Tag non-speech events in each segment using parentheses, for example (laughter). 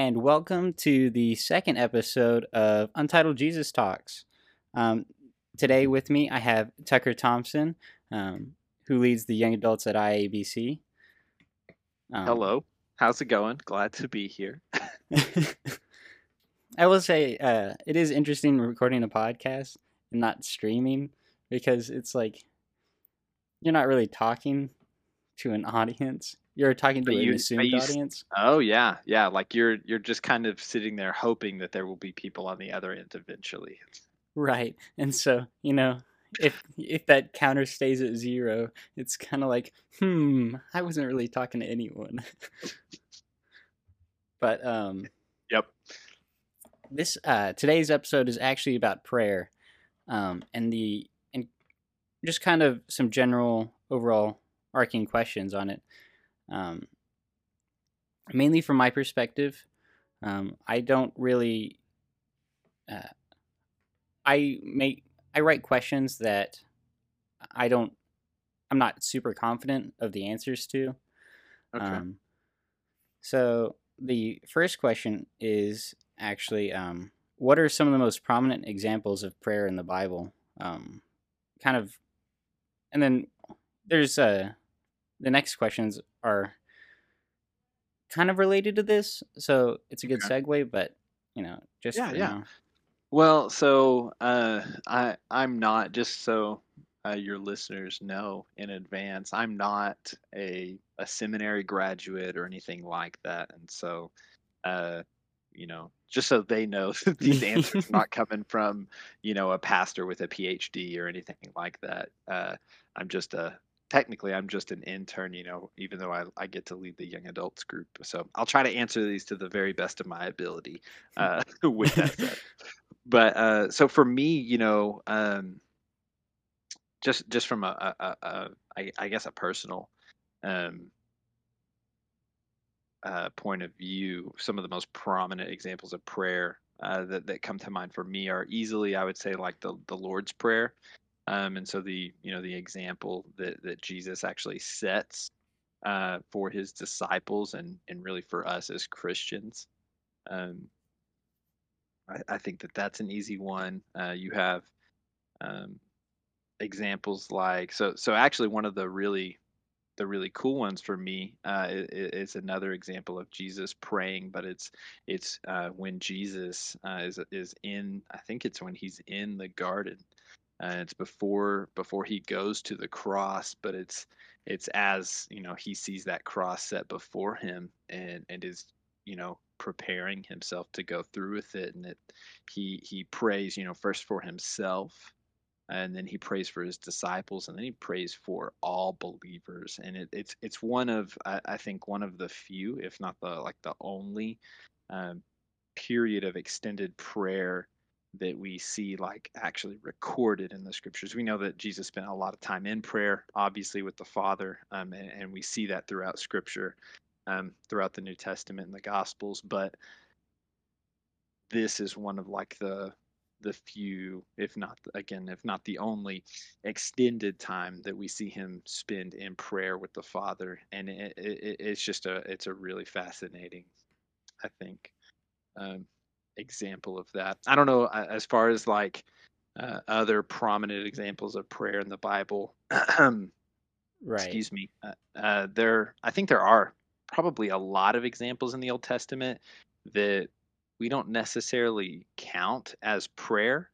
and welcome to the second episode of Untitled Jesus Talks. Um, today, with me, I have Tucker Thompson, um, who leads the young adults at IABC. Um, Hello, how's it going? Glad to be here. (laughs) (laughs) I will say uh, it is interesting recording a podcast and not streaming because it's like you're not really talking to an (laughs) audience. You're talking to you, an assumed you, audience. Oh yeah, yeah. Like you're you're just kind of sitting there hoping that there will be people on the other end eventually. Right, and so you know if if that counter stays at zero, it's kind of like, hmm, I wasn't really talking to anyone. (laughs) but um, yep. This uh, today's episode is actually about prayer, um, and the and just kind of some general overall arcing questions on it. Um, mainly from my perspective, um, I don't really. Uh, I make I write questions that I don't. I'm not super confident of the answers to. Okay. Um, so the first question is actually, um, what are some of the most prominent examples of prayer in the Bible? Um, kind of, and then there's uh, the next questions are kind of related to this, so it's a good okay. segue. But you know, just yeah, yeah. Now. Well, so uh, I I'm not just so uh, your listeners know in advance. I'm not a a seminary graduate or anything like that, and so uh, you know, just so they know that (laughs) these answers (laughs) not coming from you know a pastor with a PhD or anything like that. Uh, I'm just a technically I'm just an intern, you know, even though I, I get to lead the young adults group. So I'll try to answer these to the very best of my ability. Uh, (laughs) with that said, (laughs) but uh, so for me, you know, um, just just from a, a, a, a I, I guess a personal um, uh, point of view, some of the most prominent examples of prayer uh, that that come to mind for me are easily, I would say, like the the Lord's prayer. Um, and so the you know the example that that Jesus actually sets uh, for his disciples and and really for us as Christians. Um, I, I, think that that's an easy one. Uh, you have um, examples like so so actually one of the really the really cool ones for me uh, is, another example of Jesus praying, but it's it's uh, when Jesus uh, is is in I think it's when he's in the garden uh, it's before before he goes to the cross, but it's it's as you know he sees that cross set before him and and is you know preparing himself to go through with it, and it he he prays you know first for himself and then he prays for his disciples and then he prays for all believers. And it, it's it's one of I, I, think one of the few if not the like the only um, period of extended prayer that we see like actually recorded in the scriptures. We know that Jesus spent a lot of time in prayer, obviously with the Father, um, and, and, we see that throughout Scripture, um, throughout the New Testament and the Gospels. But this is one of like the the few, if not again, if not the only extended time that we see him spend in prayer with the Father, and it, it, it's just a it's a really fascinating, I think. Um, example of that. I don't know as far as like uh, other prominent examples of prayer in the Bible. (clears throat) right. Excuse me. Uh, uh, there, I think there are probably a lot of examples in the Old Testament that we don't necessarily count as prayer.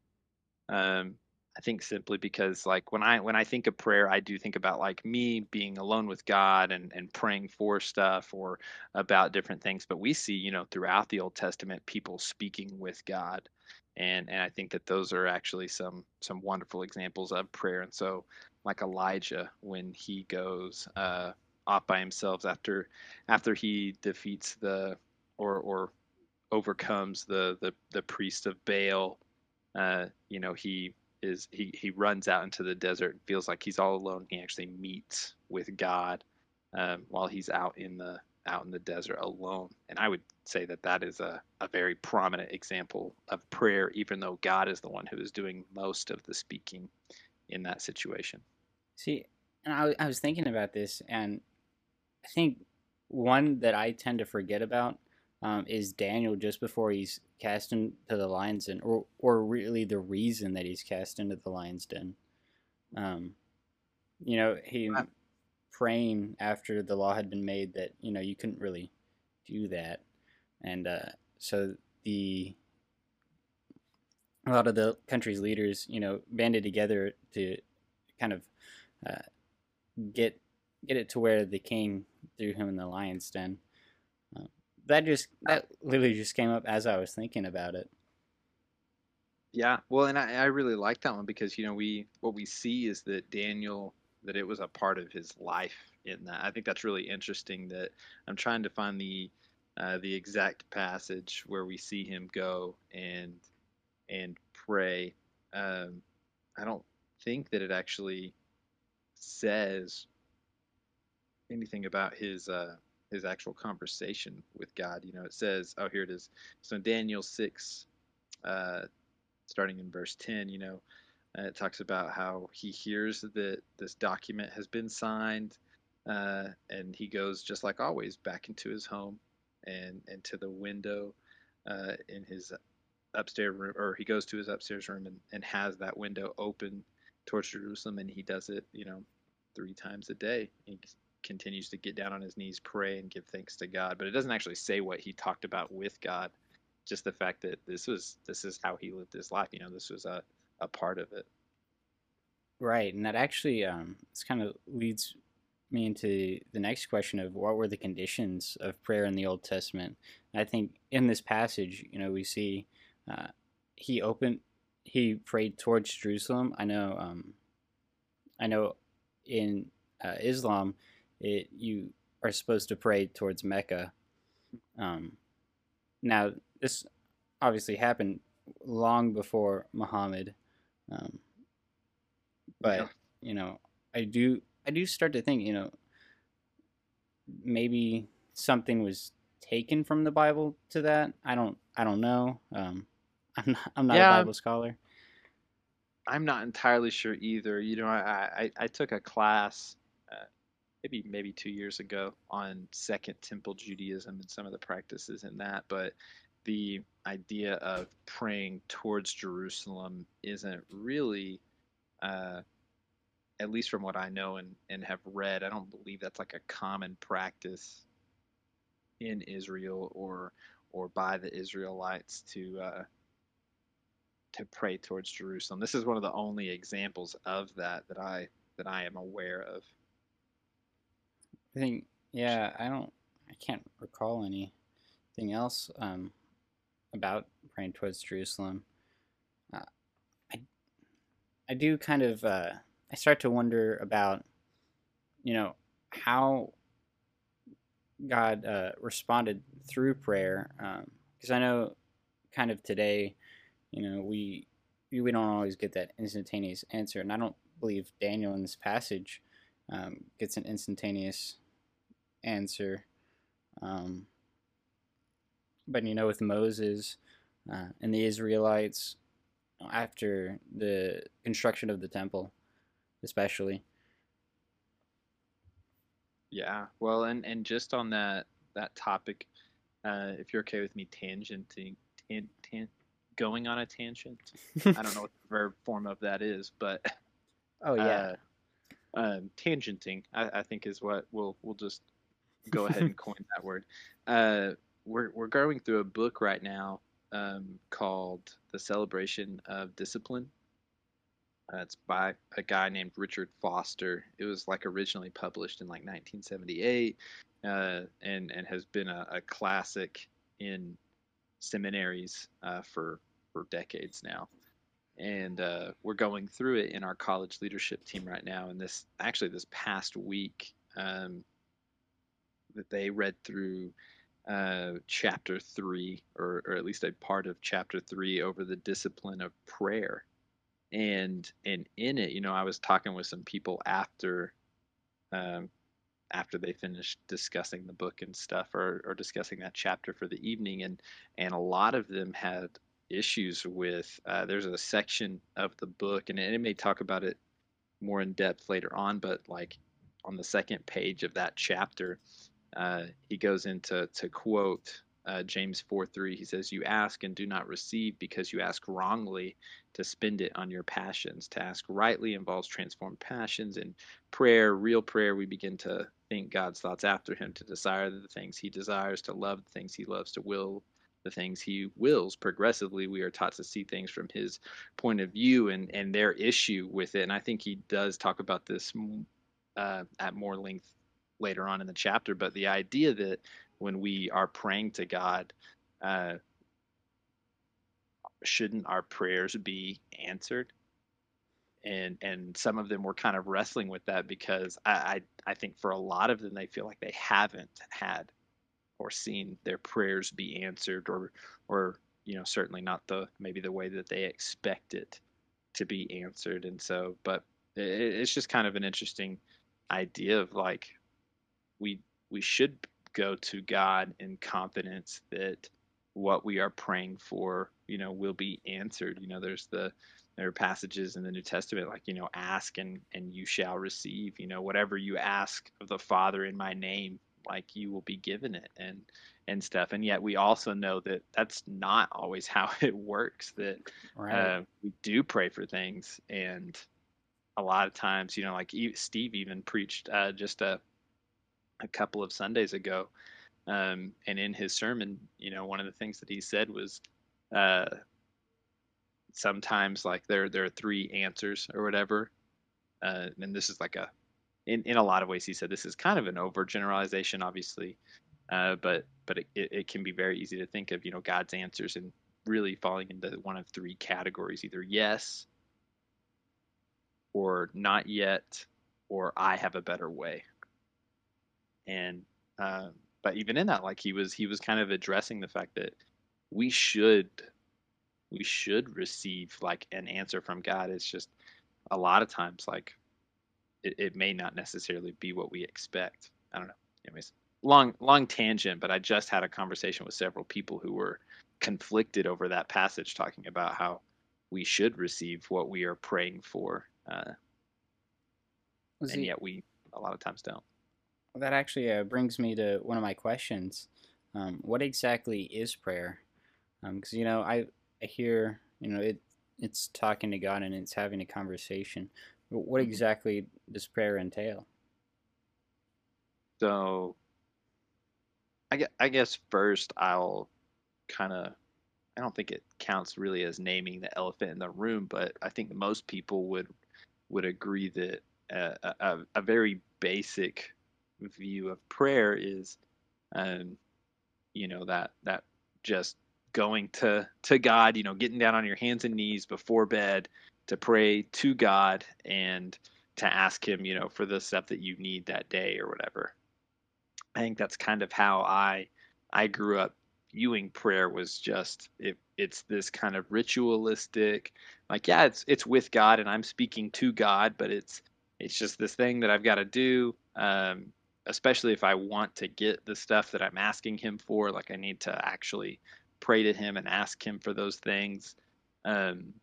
Um, I think simply because like when I when I think of prayer, I do think about like me being alone with God and and praying for stuff or about different things. But we see, you know, throughout the Old Testament, people speaking with God, and and I think that those are actually some some wonderful examples of prayer. And so, like Elijah, when he goes uh, off by himself after after he defeats the or or overcomes the the the priest of Baal, uh, you know, he is he he runs out into the desert and feels like he's all alone. He actually meets with God um, while he's out in the out in the desert alone. And I would say that that is a, a very prominent example of prayer, even though God is the one who is doing most of the speaking in that situation. See, and I, I was thinking about this, and I think one that I tend to forget about um, is Daniel just before he's cast into the lion's den, or or really the reason that he's cast into the lion's den. Um, you know, he praying after the law had been made that you know you couldn't really do that, and uh, so the a lot of the country's leaders, you know, banded together to kind of uh, get get it to where the king threw him in the lion's den. That just that literally just came up as I was thinking about it. Yeah, well, and I, I really like that one because you know we what we see is that Daniel that it was a part of his life in that. I think that's really interesting. That I'm trying to find the uh, the exact passage where we see him go and and pray. Um, I don't think that it actually says anything about his uh, his actual conversation with God. You know, it says, oh, here it is. So Daniel six, uh, starting in verse ten, you know, uh, it talks about how he hears that this document has been signed, uh, and he goes just like always back into his home and and to the window uh, in his upstairs room, or he goes to his upstairs room and, and has that window open towards Jerusalem, and he does it, you know, three times a day. Continues to get down on his knees, pray, and give thanks to God. But it doesn't actually say what he talked about with God. Just the fact that this was this is how he lived his life. You know, this was a, a part of it. Right, and that actually um, this kind of leads me into the next question of what were the conditions of prayer in the Old Testament. I think in this passage, you know, we see uh, he opened, he prayed towards Jerusalem. I know, um, I know, in uh, Islam, it you are supposed to pray towards Mecca. Um, now, this obviously happened long before Muhammad, um, but yeah. you know, I do I do start to think, you know, maybe something was taken from the Bible to that. I don't I don't know. Um, (laughs) I'm not, I'm not yeah, a Bible scholar. I'm not entirely sure either. You know, I I, I took a class uh, maybe maybe two years ago on Second Temple Judaism and some of the practices in that, but the idea of praying towards Jerusalem isn't really, uh, at least from what I know and, and have read, I don't believe that's like a common practice in Israel or or by the Israelites to uh, to pray towards Jerusalem. This is one of the only examples of that that I that I am aware of. I think yeah, I don't I can't recall anything else um, about praying towards Jerusalem. Uh, I I do kind of uh, I start to wonder about you know how God uh, responded through prayer because um, I know kind of today you know, we we don't always get that instantaneous answer, and I don't believe Daniel in this passage um, gets an instantaneous answer. Um, but you know, with Moses uh, and the Israelites after the construction of the temple, especially. Yeah, well, and and just on that that topic, uh, if you're okay with me tangenting, tan, tan, going on a tangent. I don't know what the verb form of that is, but (laughs) oh yeah, uh, um, tangenting I, I, think is what we'll we'll just go ahead and (laughs) coin that word. Uh, we're we're going through a book right now um, called The Celebration of Discipline. Uh, it's by a guy named Richard Foster. It was like originally published in like 1978, uh, and and has been a, a classic in seminaries uh, for for decades now, and uh, we're going through it in our college leadership team right now. And this actually this past week, um, that they read through uh, chapter three, or or at least a part of chapter three, over the discipline of prayer. And and in it, you know, I was talking with some people after um, after they finished discussing the book and stuff or, or discussing that chapter for the evening and and a lot of them had issues with uh, there's a section of the book and it may talk about it more in depth later on but like on the second page of that chapter uh, he goes into to quote uh, James 4 3. He says, You ask and do not receive because you ask wrongly to spend it on your passions. To ask rightly involves transformed passions. In prayer, real prayer, we begin to think God's thoughts after Him, to desire the things He desires, to love the things He loves, to will the things He wills. Progressively, we are taught to see things from His point of view and, and their issue with it. And I think He does talk about this uh, at more length later on in the chapter, but the idea that when we are praying to God, uh, shouldn't our prayers be answered? And and some of them were kind of wrestling with that because I, I, I think for a lot of them they feel like they haven't had or seen their prayers be answered or or you know certainly not the maybe the way that they expect it to be answered and so but it, it's just kind of an interesting idea of like we we should go to God in confidence that what we are praying for, you know, will be answered. You know, there's the there are passages in the New Testament like, you know, ask and and you shall receive. You know, whatever you ask of the Father in my name, like you will be given it and and stuff. And yet we also know that that's not always (laughs) how it works. That right. uh, we do pray for things and a lot of times, you know, like Steve even preached uh, just a a couple of Sundays ago. Um, and in his sermon, you know, one of the things that he said was uh, sometimes like there there are three answers or whatever. Uh, and this is like a in, in a lot of ways he said this is kind of an overgeneralization, obviously. Uh, but but it, it can be very easy to think of, you know, God's answers and really falling into one of three categories, either yes or not yet or I have a better way and uh, but even in that like he was he was kind of addressing the fact that we should we should receive like an answer from god. It's just a lot of times like it, it may not necessarily be what we expect. I don't know. Anyways long long tangent but i just had a conversation with several people who were conflicted over that passage talking about how we should receive what we are praying for uh, and he, yet we a lot of times don't well, that actually uh, brings me to one of my questions. Um, what exactly is prayer? Because um, you know, I, I hear you know it it's talking to God and it's having a conversation. What mm-hmm. exactly does prayer entail? So, I guess, I guess first I'll kind of I don't think it counts really as naming the elephant in the room, but I think most people would would agree that a, a, a very basic view of prayer is um, you know that that just going to to God, you know, getting down on your hands and knees before bed to pray to God and to ask him, you know, for the stuff that you need that day or whatever. I think that's kind of how I I grew up viewing prayer was just it, it's this kind of ritualistic like yeah it's it's with God and I'm speaking to God but it's it's just this thing that I've got to do um, especially if I want to get the stuff that I'm asking him for, like I need to actually pray to him and ask him for those things. Um,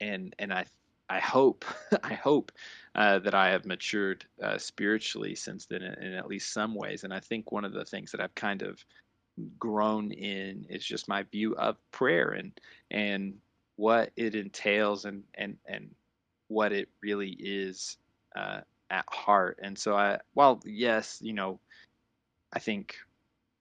and and I I hope (laughs) I hope uh, that I have matured uh, spiritually since then in, in, at least some ways. And I think one of the things that I've kind of grown in is just my view of prayer and and what it entails and and and what it really is uh, at heart. And so I, while yes, you know, I think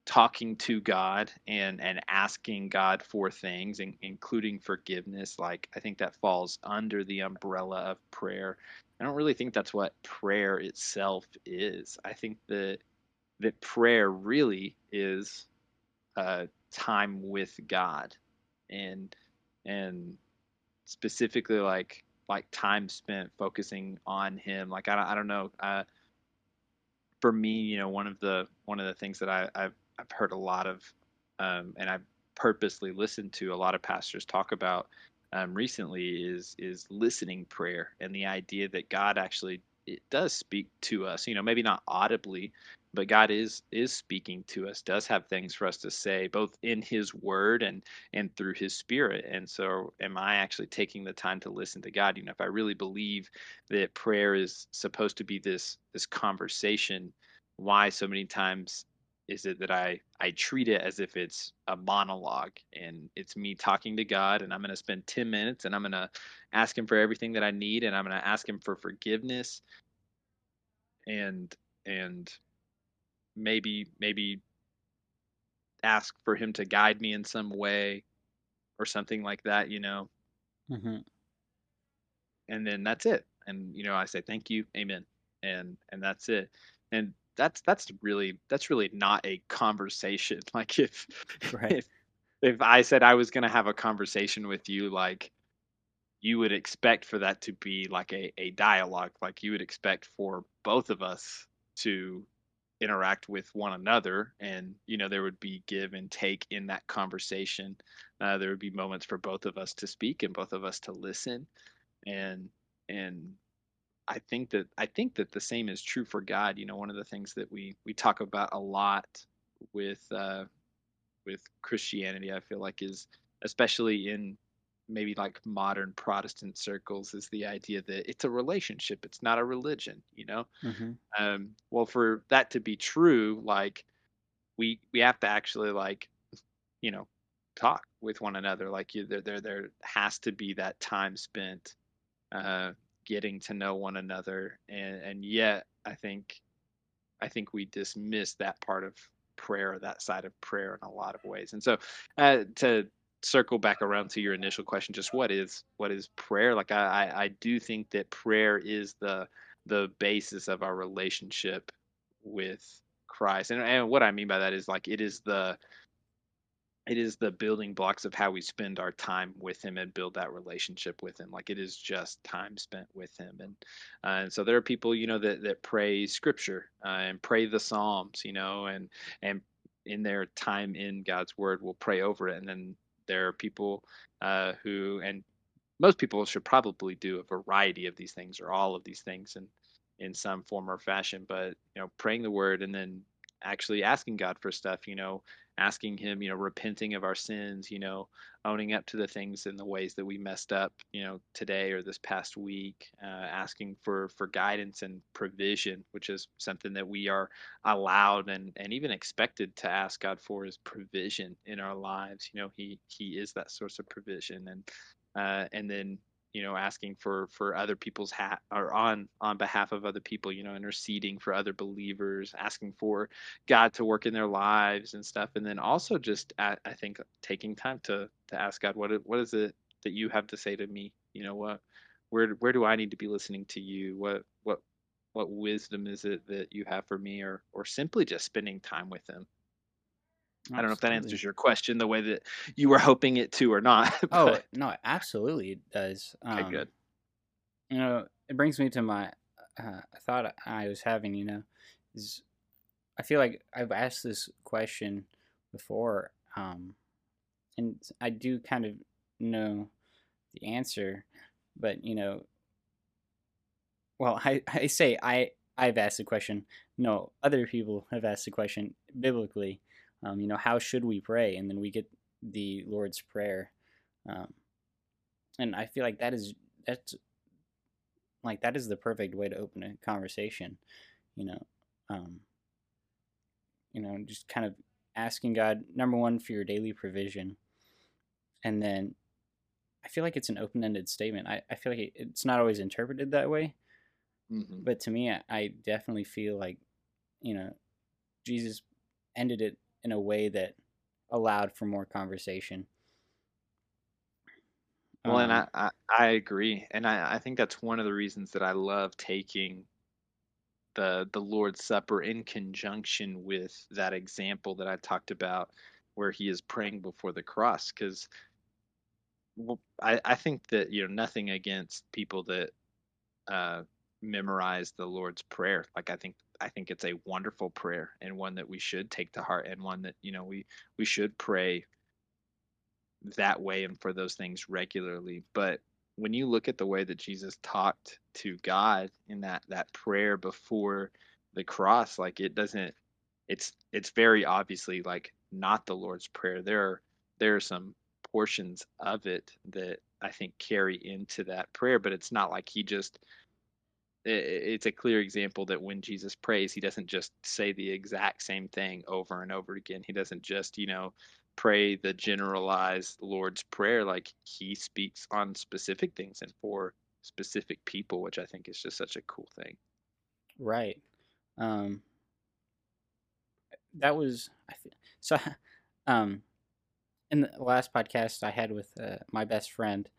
talking to God and and asking God for things, in, including forgiveness, like I think that falls under the umbrella of prayer. I don't really think that's what prayer itself is. I think that that prayer really is uh, time with God, and and specifically like like time spent focusing on him. Like I don't, I don't know. Uh, for me, you know, one of the one of the things that I, have I've heard a lot of, um, and I've purposely listened to a lot of pastors talk about um, recently is is listening prayer and the idea that God actually it does speak to us. You know, maybe not audibly, but God is is speaking to us, does have things for us to say, both in His Word and and through His Spirit. And so, am I actually taking the time to listen to God? You know, if I really believe that prayer is supposed to be this this conversation, why so many times is it that I I treat it as if it's a monologue and it's me talking to God and I'm going to spend 10 minutes and I'm going to ask him for everything that I need and I'm going to ask him for forgiveness and and maybe maybe ask for him to guide me in some way or something like that, you know. hmm And then that's it. And you know, I say thank you, amen. And and that's it. And that's that's really that's really not a conversation. (laughs) Like if Right. if if I said I was going to have a conversation with you like you would expect for that to be like a, a dialogue like you would expect for both of us to interact with one another and you know there would be give and take in that conversation. Uh, there would be moments for both of us to speak and both of us to listen. And and i think that i think that the same is true for god. You know one of the things that we we talk about a lot with uh with christianity i feel like is especially in maybe like modern protestant circles is the idea that it's a relationship it's not a religion you know? Hmm um well for that to be true like we we have to actually like you know talk with one another like you there there there has to be that time spent uh getting to know one another and and yet i think i think we dismiss that part of prayer that side of prayer in a lot of ways. And so uh to circle back around to your initial question just what is what is prayer? Like i i, I do think that prayer is the the basis of our relationship with christ. And, and what i mean by that is like it is the it is the building blocks of how we spend our time with him and build that relationship with him. Like it is just time spent with him. And uh, and so there are people you know that that pray scripture uh, and pray the psalms you know and and in their time in god's word will pray over it. And then there are people uh, who and most people should probably do a variety of these things or all of these things in in some form or fashion but you know praying the word and then actually asking god for stuff you know asking him you know repenting of our sins you know owning up to the things and the ways that we messed up you know today or this past week uh, asking for for guidance and provision which is something that we are allowed and and even expected to ask god for is provision in our lives. You know he he is that source of provision and uh, and then you know asking for for other people's hat or on on behalf of other people you know interceding for other believers asking for god to work in their lives and stuff. And then also just I, I think taking time to to ask god what what is it that you have to say to me? You know what where where do i need to be listening to you? What what what wisdom is it that you have for me? Or or simply just spending time with him i don't know if that answers your question the way that you were hoping it to or not (laughs) Oh no, absolutely it does. okay Um, good you know, it brings me to my uh, thought I was having. You know, is I feel like I've asked this question before, um, and I do kind of know the answer, but you know, well, I, (laughs) I say I I've asked the question. No, other people have asked the question biblically. Um, you know, how should we pray? And then we get the Lord's prayer, um, and I feel like that is that's like that is the perfect way to open a conversation. You know, um, you know, just kind of asking God number one for your daily provision, and then I feel like it's an open-ended statement. I, I feel like it, it's not always interpreted that way, hmm but to me, I, I definitely feel like you know Jesus ended it in a way that allowed for more conversation. Well, and Um, I, I, I agree. And I, I think that's one of the reasons that I love taking the the Lord's Supper in conjunction with that example that I talked about where he is praying before the cross. Because I, I think that, you know, nothing against people that uh, memorize the Lord's Prayer. Like I think I think it's a wonderful prayer and one that we should take to heart and one that, you know, we we should pray that way and for those things regularly. But when you look at the way that Jesus talked to God in that that prayer before the cross, like it doesn't it's it's very obviously like not the Lord's prayer. There are there are some portions of it that I think carry into that prayer, but it's not like he just it's a clear example that when Jesus prays, he doesn't just say the exact same thing over and over again. He doesn't just, you know, pray the generalized Lord's Prayer. Like he speaks on specific things and for specific people, which I think is just such a cool thing. Right. Um, that was I th- so. (laughs) Um, in the last podcast I had with uh, my best friend,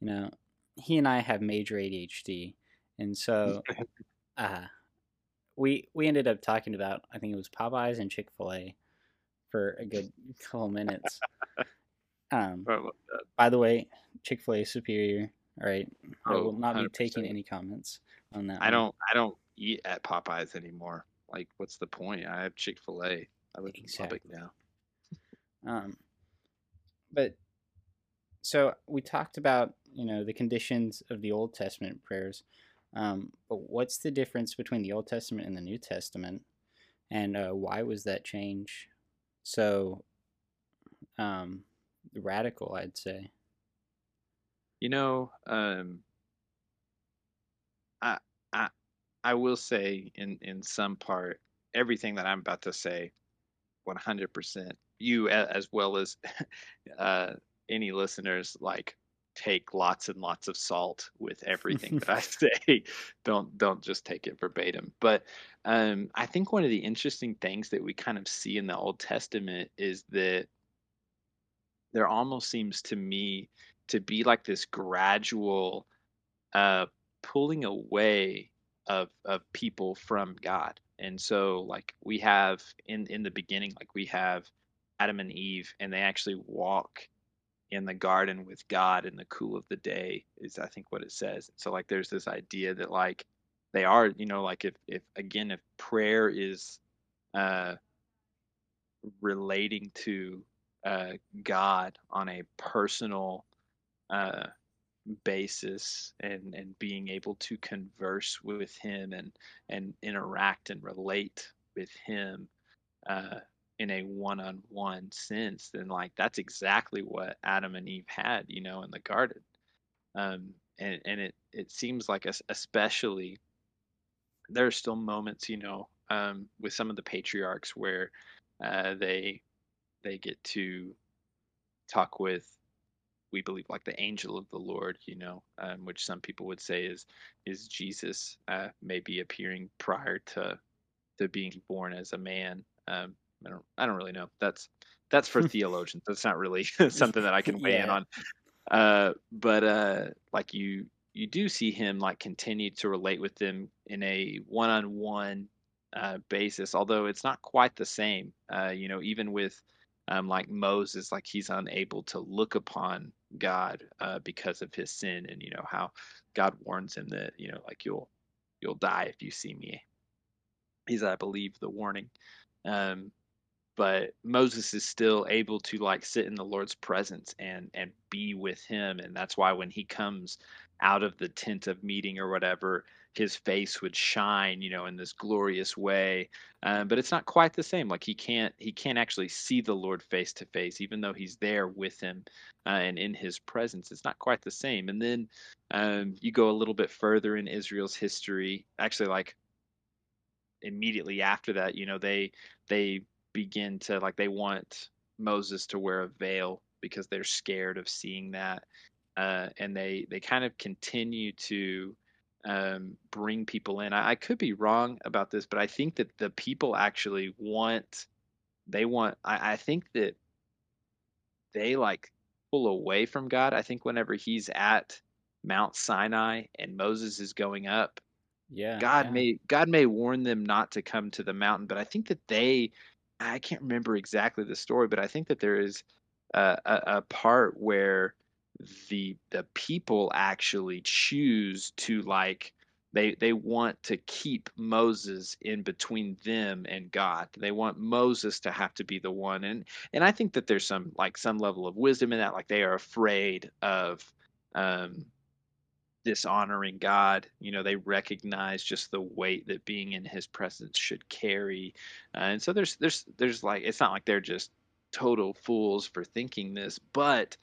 you know, he and I have major ADHD, and so (laughs) uh, we we ended up talking about I think it was Popeyes and Chick Fil A for a good (laughs) couple minutes. Um, by the way, Chick Fil A superior. All right, I will not 100%. be taking any comments on that. I one. don't. I don't eat at Popeyes anymore. Like, what's the point? I have Chick Fil A. I live exactly. in Lubbock now. Um, but so we talked about you know the conditions of the Old Testament prayers. Um, but what's the difference between the Old Testament and the New Testament, and uh, why was that change so um, radical? I'd say. You know, um, I I I will say in in some part everything that I'm about to say, one hundred percent. You as well as (laughs) uh, any listeners like take lots and lots of salt with everything that (laughs) I say. Don't don't just take it verbatim. But um, I think one of the interesting things that we kind of see in the Old Testament is that there almost seems to me to be like this gradual uh, pulling away of of people from God. And so like we have in in the beginning like we have Adam and Eve and they actually walk in the garden with God in the cool of the day is I think what it says. So like there's this idea that like they are, you know, like if if again if prayer is uh relating to uh God on a personal uh basis and and being able to converse with him and and interact and relate with him uh in a one-on-one sense then like that's exactly what adam and eve had you know in the garden. Um and and it it seems like especially there are still moments you know um with some of the patriarchs where uh they they get to talk with we believe like the angel of the lord you know um, which some people would say is is jesus uh, maybe appearing prior to to being born as a man um, I don't I don't really know. That's that's for (laughs) theologians. That's not really (laughs) something that I can weigh yeah. in on. Uh, but uh, like you you do see him like continue to relate with them in a one-on-one uh, basis, although it's not quite the same. Uh, you know, even with um, like Moses, like he's unable to look upon God uh, because of his sin, and you know how God warns him that you know like you'll you'll die if you see me. He's, I believe, the warning. Um, but Moses is still able to like sit in the Lord's presence and and be with him and that's why when he comes out of the tent of meeting or whatever his face would shine you know in this glorious way um, but it's not quite the same like he can't he can't actually see the lord face to face even though he's there with him uh, and in his presence it's not quite the same and then um, you go a little bit further in israel's history actually like immediately after that you know they they begin to like they want Moses to wear a veil because they're scared of seeing that, uh, and they they kind of continue to um, bring people in. I, I, could be wrong about this, but I think that the people actually want they want. I, I think that they like pull away from God. I think whenever he's at Mount Sinai and Moses is going up, yeah, God yeah. may God may warn them not to come to the mountain, but I think that they I can't remember exactly the story, but I think that there is a, a, a part where the the people actually choose to like they they want to keep Moses in between them and God. They want Moses to have to be the one and and I think that there's some like some level of wisdom in that like they are afraid of um dishonoring God. You know, they recognize just the weight that being in His presence should carry, uh, and so there's there's there's like it's not like they're just total fools for thinking this, but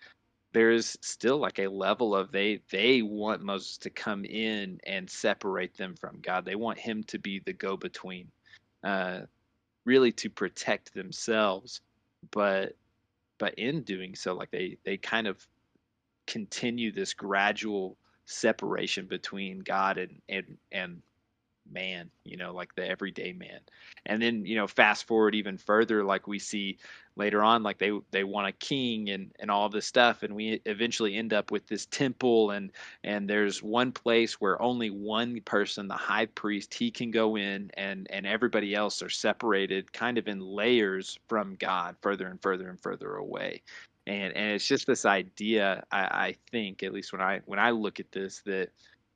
there's still like a level of they they want Moses to come in and separate them from God. They want him to be the go between, uh, really to protect themselves. But but in doing so, like they they kind of continue this gradual separation between God and and and man, you know, like the everyday man. And then, you know, fast forward even further, like we see later on, like they they want a king and and all this stuff, and we eventually end up with this temple, and and there's one place where only one person, the high priest, he can go in, and and everybody else are separated, kind of in layers from God, further and further and further away. And, and it's just this idea I, I think at least when I when I look at this that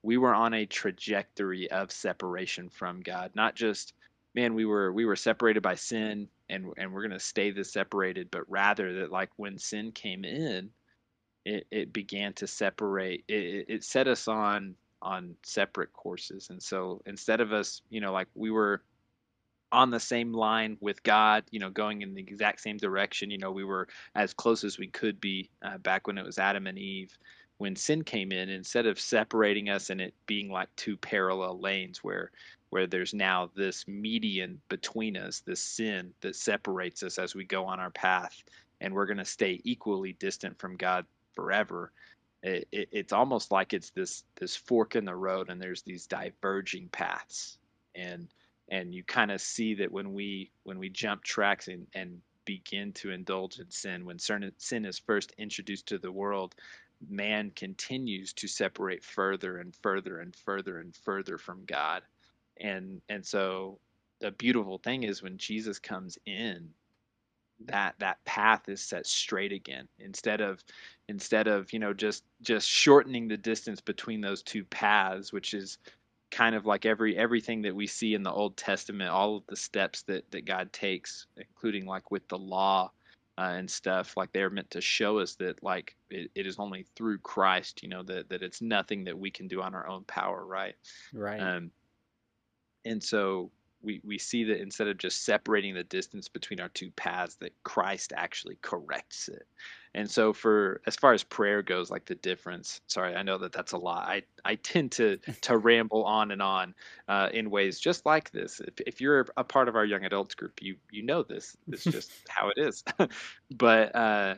we were on a trajectory of separation from God. Not just man, we were we were separated by sin and and we're gonna stay this separated, but rather that like when sin came in, it, it began to separate. It, it set us on on separate courses, and so instead of us, you know, like we were on the same line with God, you know, going in the exact same direction. You know, we were as close as we could be uh, back when it was Adam and Eve when sin came in, instead of separating us and it being like two parallel lanes where where there's now this median between us, this sin that separates us as we go on our path, and we're going to stay equally distant from God forever. It, it, it's almost like it's this this fork in the road, and there's these diverging paths, and and you kind of see that when we when we jump tracks and, and begin to indulge in sin, when sin is first introduced to the world, man continues to separate further and further and further and further from God. And and so the beautiful thing is when Jesus comes in, that that path is set straight again instead of instead of you know just just shortening the distance between those two paths which is kind of like every everything that we see in the old testament all of the steps that that god takes including like with the law uh, and stuff like they're meant to show us that like it, it is only through christ you know that, that it's nothing that we can do on our own power right? Right. Um, and so we, we see that instead of just separating the distance between our two paths that christ actually corrects it and so for as far as prayer goes, like the difference. Sorry, I know that that's a lot. I I tend to (laughs) to ramble on and on uh, in ways just like this. If if you're a part of our young adults group, you you know this. It's (laughs) just how it is. (laughs) but uh,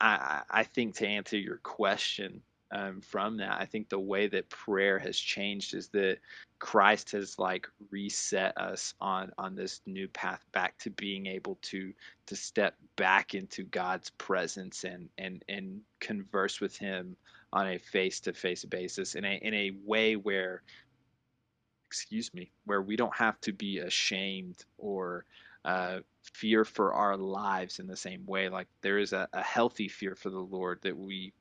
I I think to answer your question, um, from that. I think the way that prayer has changed is that Christ has like reset us on on this new path back to being able to to step back into God's presence and and and converse with Him on a face to face basis in a in a way where excuse me where we don't have to be ashamed or uh, fear for our lives in the same way. Like there is a, a healthy fear for the Lord that we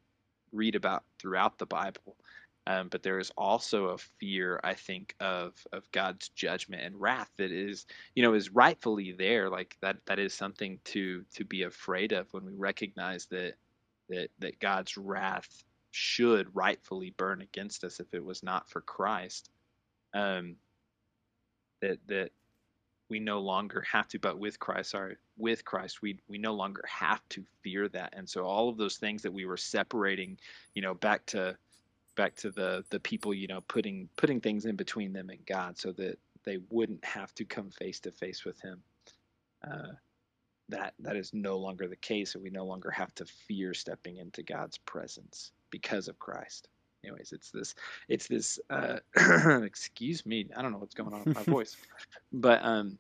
read about throughout the Bible. Um, but there is also a fear, I think, of of God's judgment and wrath that is, you know, is rightfully there. Like that that is something to to be afraid of when we recognize that that that God's wrath should rightfully burn against us if it was not for Christ. Um, that that we no longer have to but with christ sorry with christ we we no longer have to fear that. And so all of those things that we were separating you know back to back to the the people you know putting putting things in between them and god so that they wouldn't have to come face to face with him uh, that that is no longer the case and we no longer have to fear stepping into god's presence because of christ anyways it's this it's this uh, (clears throat) excuse me i don't know what's going on with my (laughs) voice. But um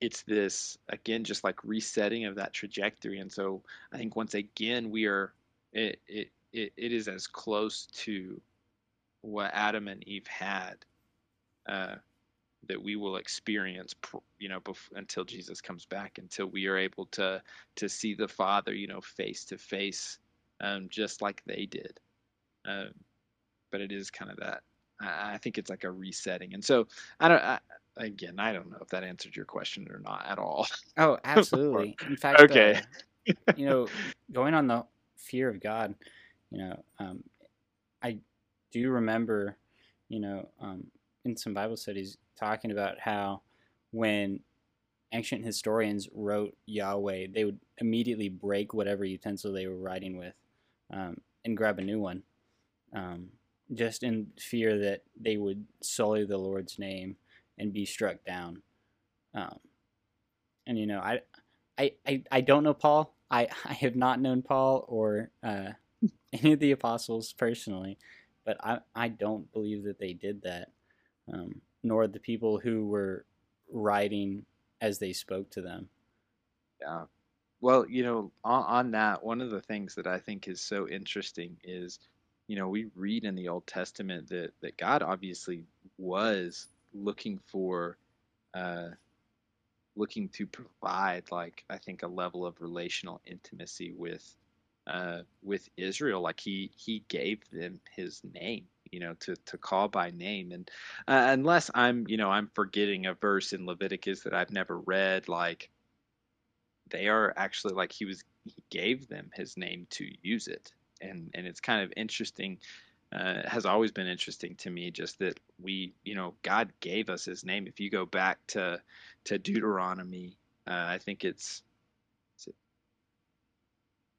it's this again just like resetting of that trajectory. And so i think once again we are it it it, it is as close to what adam and eve had uh, that we will experience you know bef- until jesus comes back until we are able to to see the father you know face to face um, just like they did. Um, but it is kind of that. I, I think it's like a resetting, and so I don't. I, again, I don't know if that answered your question or not at all. Oh, (laughs) absolutely. In fact, okay. Uh, you know, (laughs) going on the fear of God, you know, um, I do remember, you know, um, in some Bible studies talking about how when ancient historians wrote Yahweh, they would immediately break whatever utensil they were writing with um, and grab a new one, um, just in fear that they would sully the Lord's name and be struck down. Um, and you know, I, I, I, I don't know Paul. I, I have not known Paul or uh, (laughs) any of the apostles personally, but I, I don't believe that they did that, um, nor the people who were writing as they spoke to them. Yeah. Well, you know, on, on that, one of the things that I think is so interesting is, you know, we read in the Old Testament that that God obviously was looking for, uh, looking to provide, like I think, a level of relational intimacy with, uh, with Israel. Like he he gave them His name, you know, to to call by name, and uh, unless I'm, you know, I'm forgetting a verse in Leviticus that I've never read, like they are actually like he was he gave them his name to use it and and it's kind of interesting uh, has always been interesting to me just that we you know god gave us his name if you go back to to deuteronomy uh, i think it's it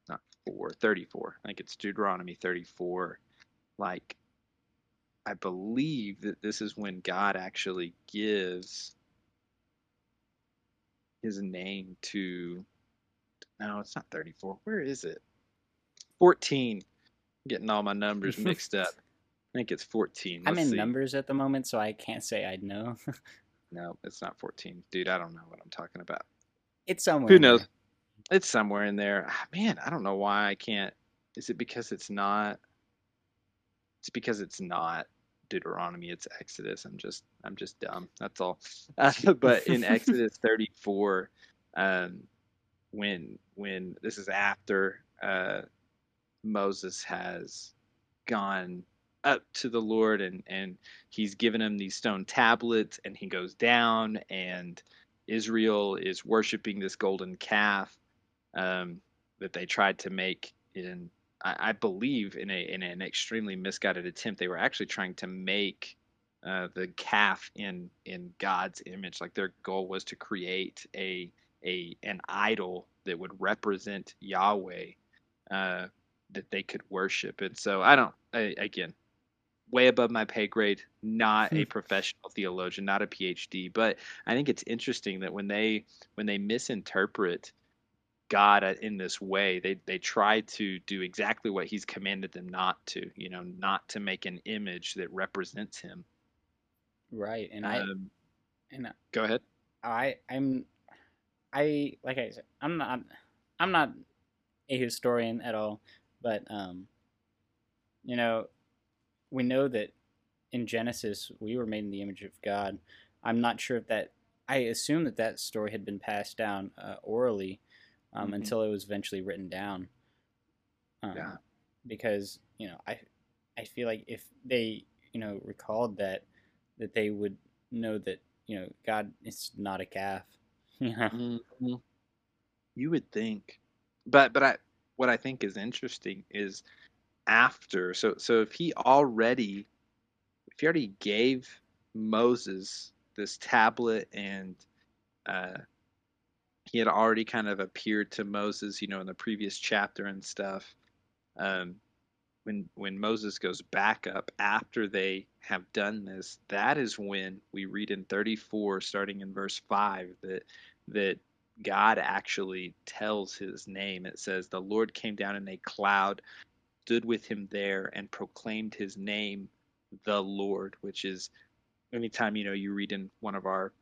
not 4 34 i think it's deuteronomy 34 like i believe that this is when god actually gives his name to no, it's not 34. Where is it? 14. getting all my numbers mixed up. I think it's 14. Let's I'm in see. numbers at the moment, so I can't say I'd know. (laughs) no, it's not 14. Dude, I don't know what I'm talking about. It's somewhere. Who knows? There. It's somewhere in there. Ah, man, I don't know why I can't. Is it because it's not? It's because it's not Deuteronomy, it's Exodus. I'm just I'm just dumb. That's all. (laughs) Uh, but in Exodus (laughs) 34, um, when when this is after uh, Moses has gone up to the Lord and and he's given him these stone tablets and he goes down and Israel is worshiping this golden calf um, that they tried to make in I, I believe in a in an extremely misguided attempt, they were actually trying to make uh, the calf in in God's image. Like their goal was to create a a an idol that would represent Yahweh uh, that they could worship. And so I don't. I, again, way above my pay grade. Not a hmm. professional theologian, not a PhD, but I think it's interesting that when they when they misinterpret God in this way. They they try to do exactly what He's commanded them not to. You know, not to make an image that represents Him. Right, and um, I and go ahead. I I'm I like I said I'm not I'm not a historian at all, but um, you know, we know that in Genesis we were made in the image of God. I'm not sure if that I assume that that story had been passed down uh, orally um, mm-hmm. until it was eventually written down. Um, yeah. Because you know, I I feel like if they you know recalled that that they would know that you know God is not a calf. (laughs) Yeah. Mm-hmm. You would think, but but I what I think is interesting is after so so if he already if he already gave Moses this tablet and uh, he had already kind of appeared to Moses, you know, in the previous chapter and stuff. Um, when when Moses goes back up after they have done this, that is when we read in 34, starting in verse five, that that God actually tells his name. It says, "The Lord came down in a cloud, stood with him there, and proclaimed his name, the Lord," which is anytime you know you read in one of our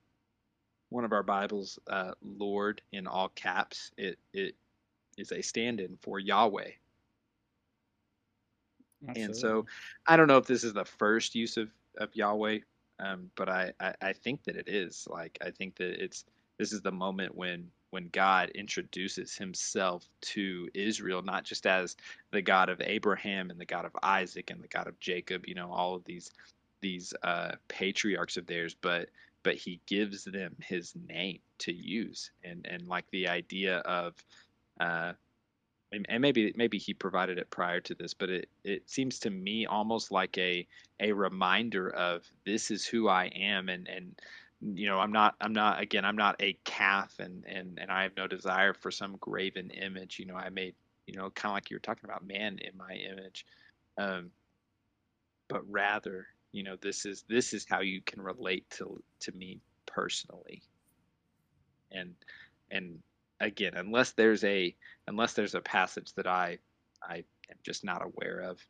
one of our Bibles, uh, Lord in all caps, it it is a stand-in for Yahweh. Absolutely. And so, I don't know if this is the first use of of Yahweh, um, but I, I I think that it is. Like I think that it's this is the moment when when God introduces himself to Israel, not just as the God of Abraham and the God of Isaac and the God of Jacob, you know, all of these these uh, patriarchs of theirs, but but he gives them his name to use. And and like the idea of uh and maybe maybe he provided it prior to this but it it seems to me almost like a a reminder of this is who I am and and you know I'm not I'm not again I'm not a calf and and and I have no desire for some graven image you know I made you know, kind of like you were talking about, man in my image, um, but rather, you know, this is this is how you can relate to to me personally, and and again, unless there's a unless there's a passage that I I am just not aware of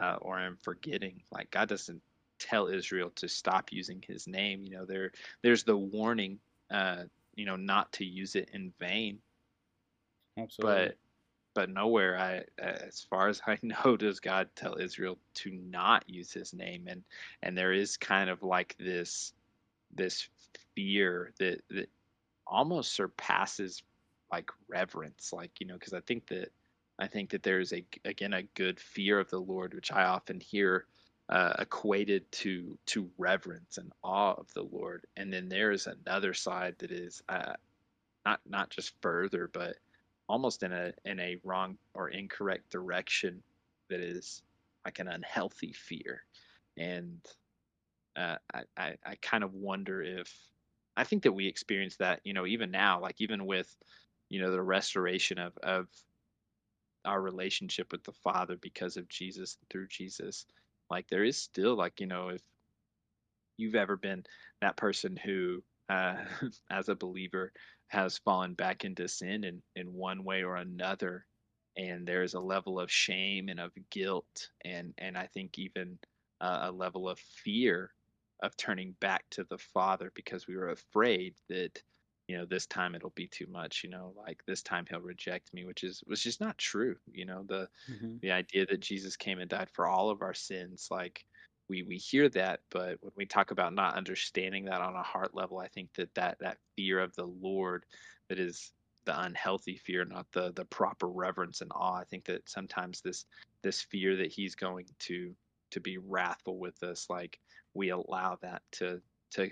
uh, or I'm forgetting, like God doesn't tell Israel to stop using His name. You know, there there's the warning, uh, you know, not to use it in vain. Absolutely. But but nowhere, I as far as (laughs) I know, does God tell Israel to not use His name, and and there is kind of like this this fear that that almost surpasses like reverence like you know because i think that i think that there's a again a good fear of the lord which i often hear uh, equated to to reverence and awe of the lord and then there's another side that is uh, not not just further but almost in a in a wrong or incorrect direction that is like an unhealthy fear and uh, I, I, I kind of wonder if I think that we experience that, you know, even now, like even with, you know, the restoration of of our relationship with the Father because of Jesus and through Jesus. Like there is still like, you know, if you've ever been that person who uh, (laughs) as a believer has fallen back into sin in, in one way or another and there's a level of shame and of guilt and and I think even uh, a level of fear of turning back to the Father because we were afraid that you know this time it'll be too much you know like this time he'll reject me which is was just not true you know the mm-hmm. the idea that jesus came and died for all of our sins like we we hear that but when we talk about not understanding that on a heart level i think that that that fear of the lord that is the unhealthy fear not the the proper reverence and awe i think that sometimes this this fear that he's going to to be wrathful with us like we allow that to to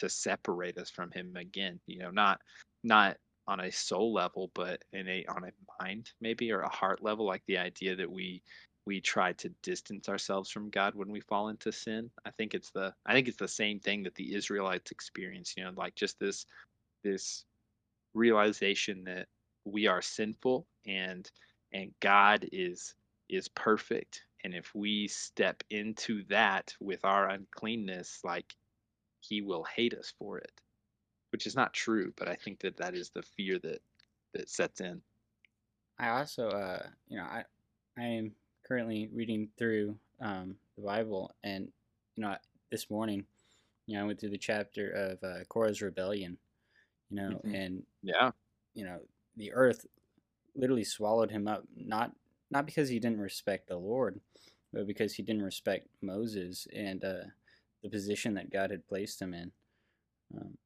to separate us from him again you know not not on a soul level but in a on a mind maybe or a heart level like the idea that we we try to distance ourselves from God when we fall into sin. I think it's the I think it's the same thing that the Israelites experience, you know, like just this this realization that we are sinful and and God is is perfect and if we step into that with our uncleanness, like he will hate us for it, which is not true. But I think that that is the fear that that sets in. I also, uh, you know, I I am currently reading through um, the Bible, and you know, this morning, you know, I went through the chapter of uh, Korah's rebellion, you know, mm-hmm. and yeah, you know, the earth literally swallowed him up, not not because he didn't respect the Lord, but because he didn't respect Moses and uh, the position that God had placed him in. Um,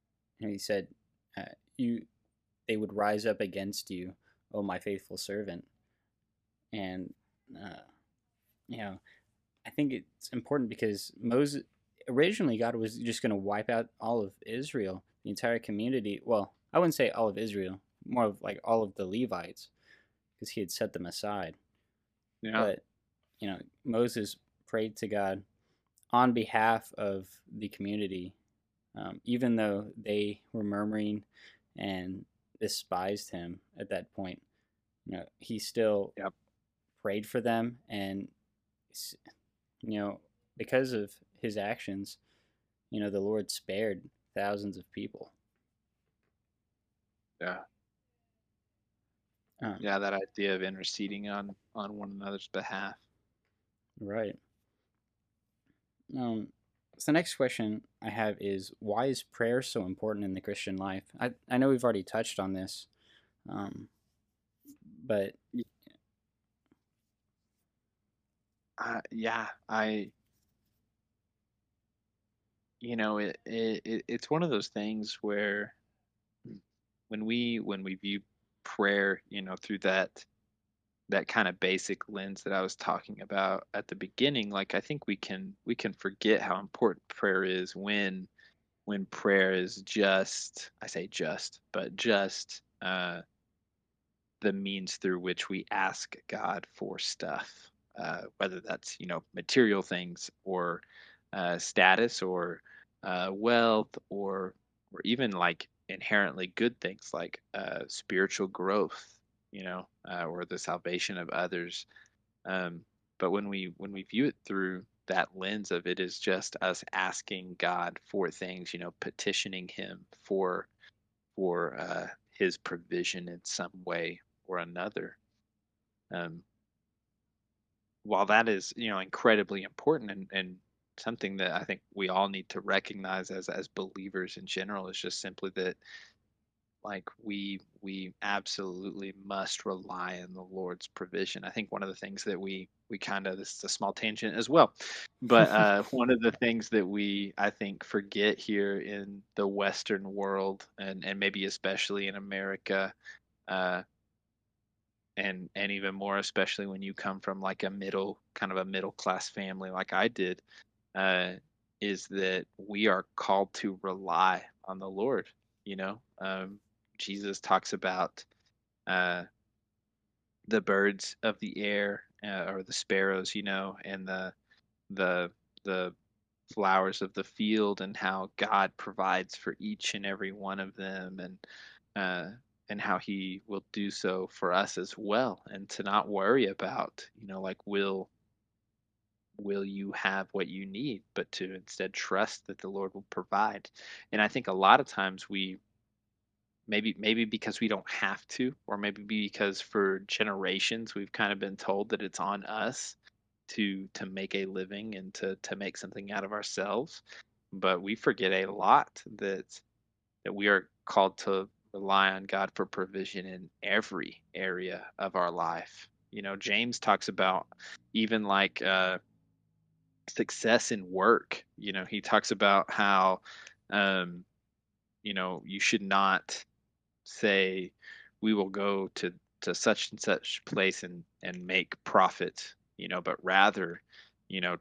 and he said, uh, "You, they would rise up against you, oh my faithful servant." And uh, you know, I think it's important because Moses originally God was just going to wipe out all of Israel, the entire community. Well, I wouldn't say all of Israel, more of like all of the Levites, because He had set them aside. Yeah. But you know, Moses prayed to God on behalf of the community, um, even though they were murmuring and despised him at that point. You know, he still yep. prayed for them, and you know, because of his actions, you know, the Lord spared thousands of people. Yeah. Um, yeah, that idea of interceding on on one another's behalf. Right. Um, so the next question I have is why is prayer so important in the Christian life? I, I know we've already touched on this, um, but uh, yeah, I you know it, it it's one of those things where when we when we view prayer, you know, through that that kind of basic lens that I was talking about at the beginning, like I think we can we can forget how important prayer is when when prayer is just I say just, but just uh, the means through which we ask God for stuff, uh, whether that's you know material things or uh, status or uh, wealth or or even like inherently good things like uh, spiritual growth you know, uh, or the salvation of others. Um, but when we when we view it through that lens of it is just us asking God for things, you know, petitioning Him for for uh, His provision in some way or another. Um, while that is, you know, incredibly important and, and something that I think we all need to recognize as as believers in general is just simply that like we we absolutely must rely on the Lord's provision. I think one of the things that we we kind of this is a small tangent as well, but (laughs) uh, one of the things that we I think forget here in the Western world and and maybe especially in America, uh, and and even more especially when you come from like a middle kind of a middle class family like I did, uh, is that we are called to rely on the Lord. You know, um, Jesus talks about uh, the birds of the air uh, or the sparrows, you know, and the the the flowers of the field and how God provides for each and every one of them and uh, and how he will do so for us as well and to not worry about you know like will will you have what you need but to instead trust that the lord will provide. And i think a lot of times we maybe maybe because we don't have to or maybe because for generations we've kind of been told that it's on us to to make a living and to to make something out of ourselves but we forget a lot that that we are called to rely on God for provision in every area of our life. You know, James talks about even like uh, success in work. You know, he talks about how, um, you know, you should not say, we will go to, to such and such place and, and make profit, you know, but rather, you know,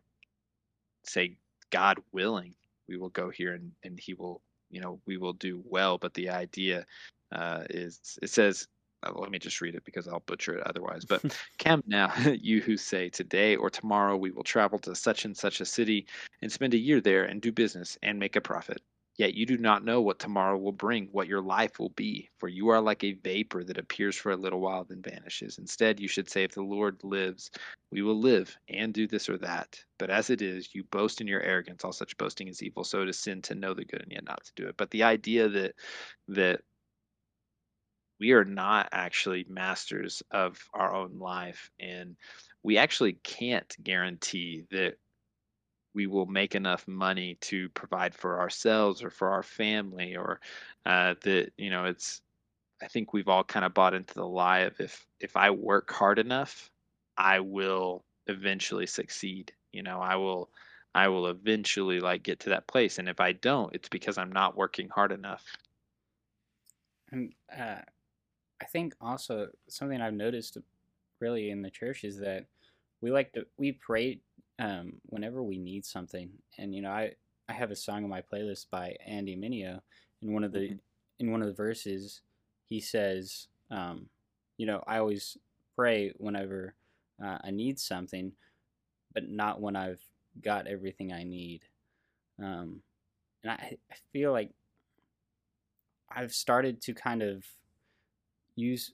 say, God willing, we will go here and, and he will you know we will do well but the idea uh, is it says uh, let me just read it because I'll butcher it otherwise. But (laughs) come now, (laughs) you who say, Today or tomorrow we will travel to such and such a city and spend a year there and do business and make a profit. Yet you do not know what tomorrow will bring, what your life will be, for you are like a vapor that appears for a little while then vanishes. Instead, you should say, If the Lord lives, we will live and do this or that. But as it is, you boast in your arrogance. All such boasting is evil. So it is sin to know the good and yet not to do it. But the idea that that we are not actually masters of our own life and we actually can't guarantee that we will make enough money to provide for ourselves or for our family or uh, that you know it's i think we've all kind of bought into the lie of if if i work hard enough i will eventually succeed you know i will i will eventually like get to that place and if i don't it's because i'm not working hard enough. And uh, i think also something i've noticed really in the church is that we like to we pray um, whenever we need something. And you know, I I have a song on my playlist by Andy Mineo, In one of the mm-hmm. in one of the verses, he says, um, you know, I always pray whenever uh, I need something, but not when I've got everything I need. Um, and I, I feel like I've started to kind of use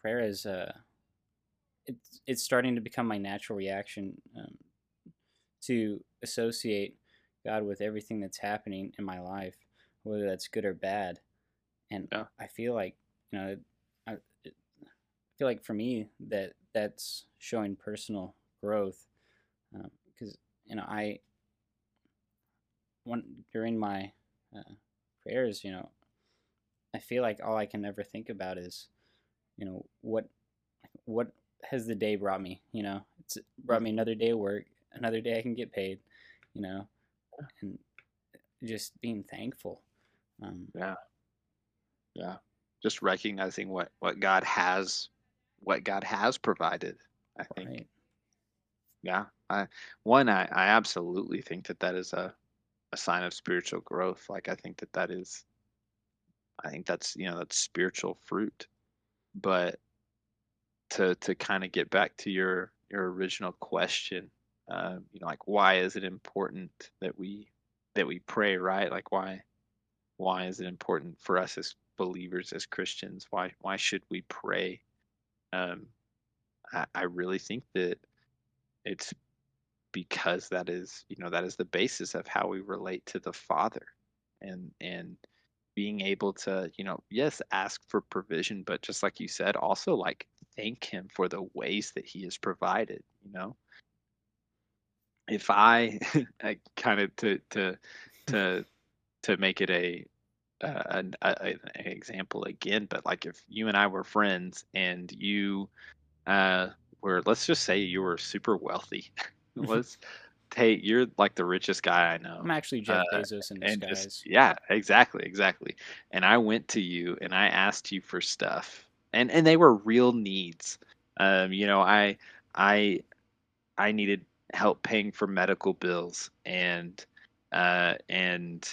prayer as a it's it's starting to become my natural reaction um, to associate God with everything that's happening in my life, whether that's good or bad. And yeah. I feel like you know, I, I feel like for me that that's showing personal growth because um, you know I when during my uh, prayers, you know, I feel like all I can ever think about is, you know, what what has the day brought me? You know, it's brought me another day of work, another day I can get paid. You know, and just being thankful. Um, yeah, yeah. Just recognizing what what God has, what God has provided. I think. Right. Yeah, I one I I absolutely think that that is a a sign of spiritual growth. Like I think that that is. I think that's you know that's spiritual fruit, but to to kind of get back to your your original question, uh, you know, like why is it important that we that we pray, right? Like why why is it important for us as believers, as Christians? Why why should we pray? um, I, I really think that it's because that is you know that is the basis of how we relate to the Father, and and being able to you know yes ask for provision, but just like you said, also like thank Him for the ways that He has provided. You know, if I, (laughs) I kind of to to to to make it a uh, an, a, an example again, but like if you and I were friends and you uh, were, let's just say you were super wealthy, (laughs) let's take you're like the richest guy I know. I'm actually Jeff uh, Bezos in disguise. Just, yeah, exactly, exactly. And I went to you and I asked you for stuff, and and they were real needs. Um, you know, I I I needed help paying for medical bills and uh, and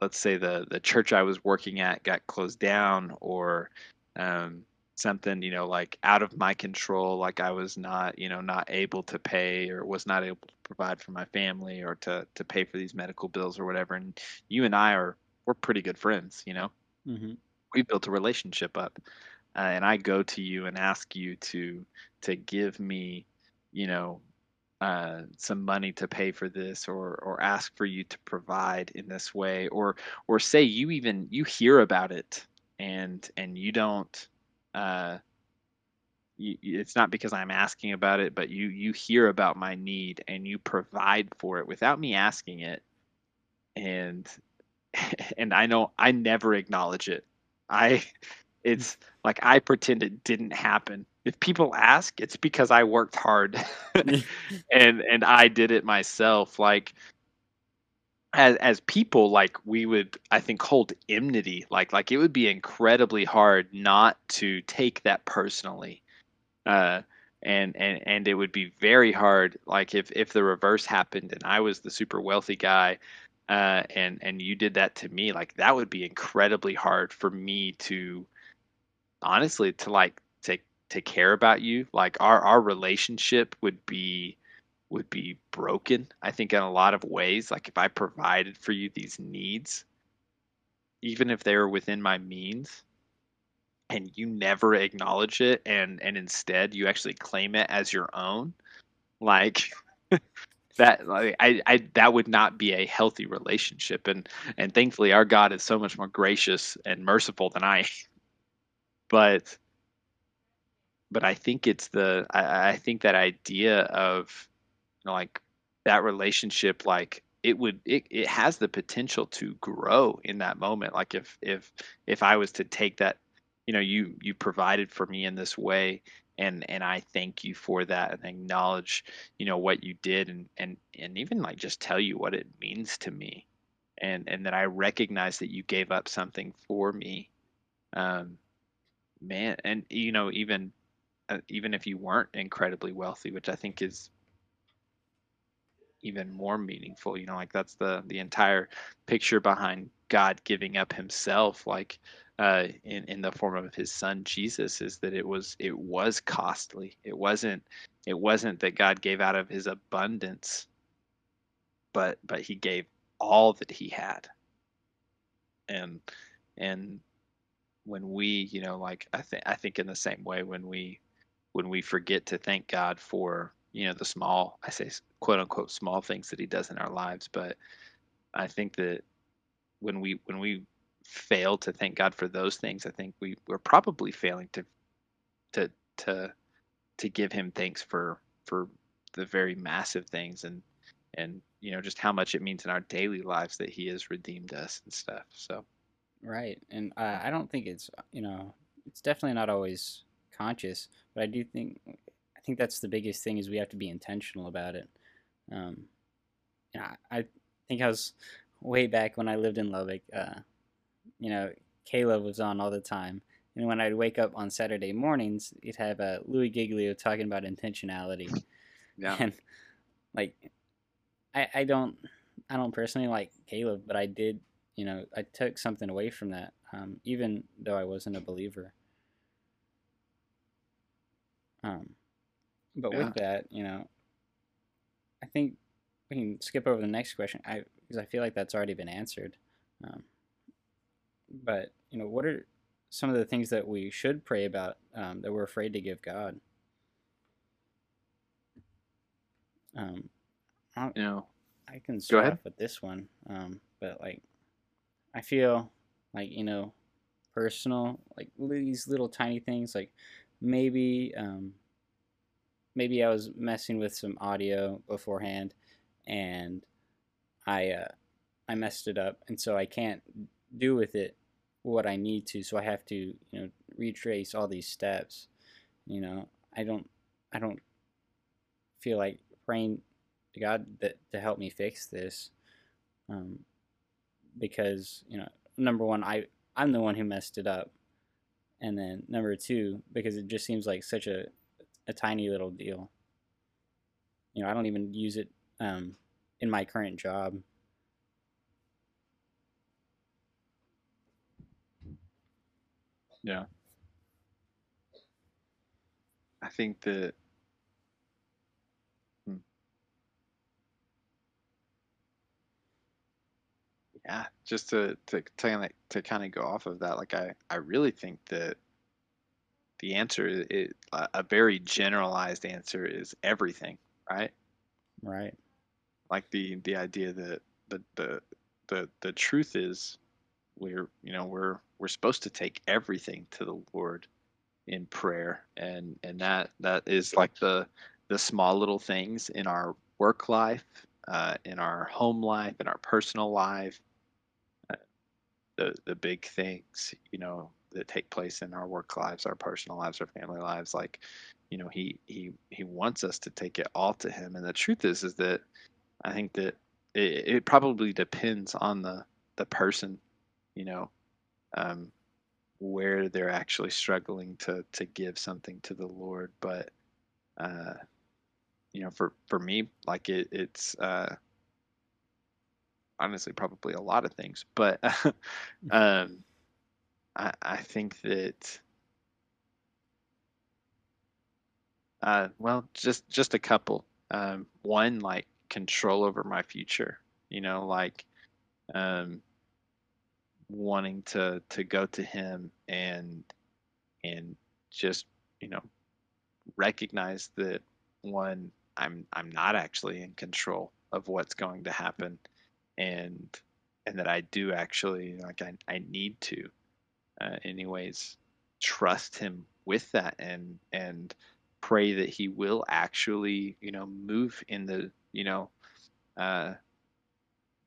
let's say the the church I was working at got closed down or um, something you know like out of my control like I was not you know not able to pay or was not able to provide for my family or to to pay for these medical bills or whatever and you and I are we're pretty good friends you know mm-hmm. we built a relationship up uh, and I go to you and ask you to to give me you know uh, some money to pay for this or or ask for you to provide in this way or or say you even you hear about it and and you don't uh you, it's not because I'm asking about it but you you hear about my need and you provide for it without me asking it. And (laughs) and I know I never acknowledge it. I it's like I pretend it didn't happen if people ask, it's because I worked hard (laughs) (laughs) and and I did it myself. Like as as people, like we would I think hold enmity. Like like it would be incredibly hard not to take that personally. Uh and and and it would be very hard like if if the reverse happened and I was the super wealthy guy uh and and you did that to me like that would be incredibly hard for me to honestly to like take to care about you like our our relationship would be would be broken i think in a lot of ways. Like if i provided for you these needs even if they were within my means and you never acknowledge it and and instead you actually claim it as your own like (laughs) that like I, I that would not be a healthy relationship. And and thankfully our god is so much more gracious and merciful than i but but I think it's the I, I think that idea of you know, like that relationship like it would it, it has the potential to grow in that moment. Like if if if I was to take that you know you you provided for me in this way and and I thank you for that and acknowledge you know what you did and and and even like just tell you what it means to me and and that I recognize that you gave up something for me um man and you know even uh, even if you weren't incredibly wealthy, which I think is even more meaningful. You know, like that's the the entire picture behind God giving up Himself, like uh, in in the form of His Son Jesus, is that it was it was costly. It wasn't it wasn't that God gave out of His abundance, but but He gave all that He had. And and when we, you know, like I think I think in the same way when we when we forget to thank God for you know the small I say quote unquote small things that He does in our lives. But I think that when we when we fail to thank God for those things, I think we we're probably failing to to to to give Him thanks for for the very massive things and and you know just how much it means in our daily lives that He has redeemed us and stuff. So. Right, and uh, I don't think it's you know it's definitely not always conscious, but I do think I think that's the biggest thing is we have to be intentional about it. Um, I, I think I was way back when I lived in Lubbock. Uh, you know, K-LOVE was on all the time, and when I'd wake up on Saturday mornings, you'd have uh, Louie Giglio talking about intentionality. Yeah. And like, I I don't I don't personally like K-LOVE, but I did you know I took something away from that, um, even though I wasn't a believer. Um, but yeah. with that, you know, I think we can skip over the next question. I because I feel like that's already been answered. Um, but you know, what are some of the things that we should pray about um, that we're afraid to give God. Um, I, You know, I can start off with this one, um, but like, I feel like you know, personal, like these little tiny things, like maybe, um, maybe I was messing with some audio beforehand, and I, uh, I messed it up, and so I can't do with it what I need to, so I have to, you know, retrace all these steps. You know, I don't, I don't feel like praying to God that to help me fix this, um, because you know, number one, I I'm the one who messed it up, and then number two, because it just seems like such a a tiny little deal. You know, I don't even use it um, in my current job. yeah. I think that yeah, just to to kind of to kind of go off of that, like I I really think that the answer is a a very generalized answer is everything, right? Right. Like the the idea that the the the the truth is we're you know we're we're supposed to take everything to the Lord in prayer and and that that is like the the small little things in our work life uh, in our home life in our personal life the the big things you know that take place in our work lives our personal lives our family lives like you know he he he wants us to take it all to him and the truth is is that i think that it, it probably depends on the the person you know um where they're actually struggling to to give something to the Lord. But uh, you know, for for me, like it, it's uh, honestly probably a lot of things. But (laughs) um, I I think that uh, well, just just a couple. Um, one like control over my future. You know, like um, wanting to to go to him and and just you know recognize that one i'm i'm not actually in control of what's going to happen and and that i do actually like i, I need to uh, anyways trust him with that and and pray that he will actually you know move in the you know uh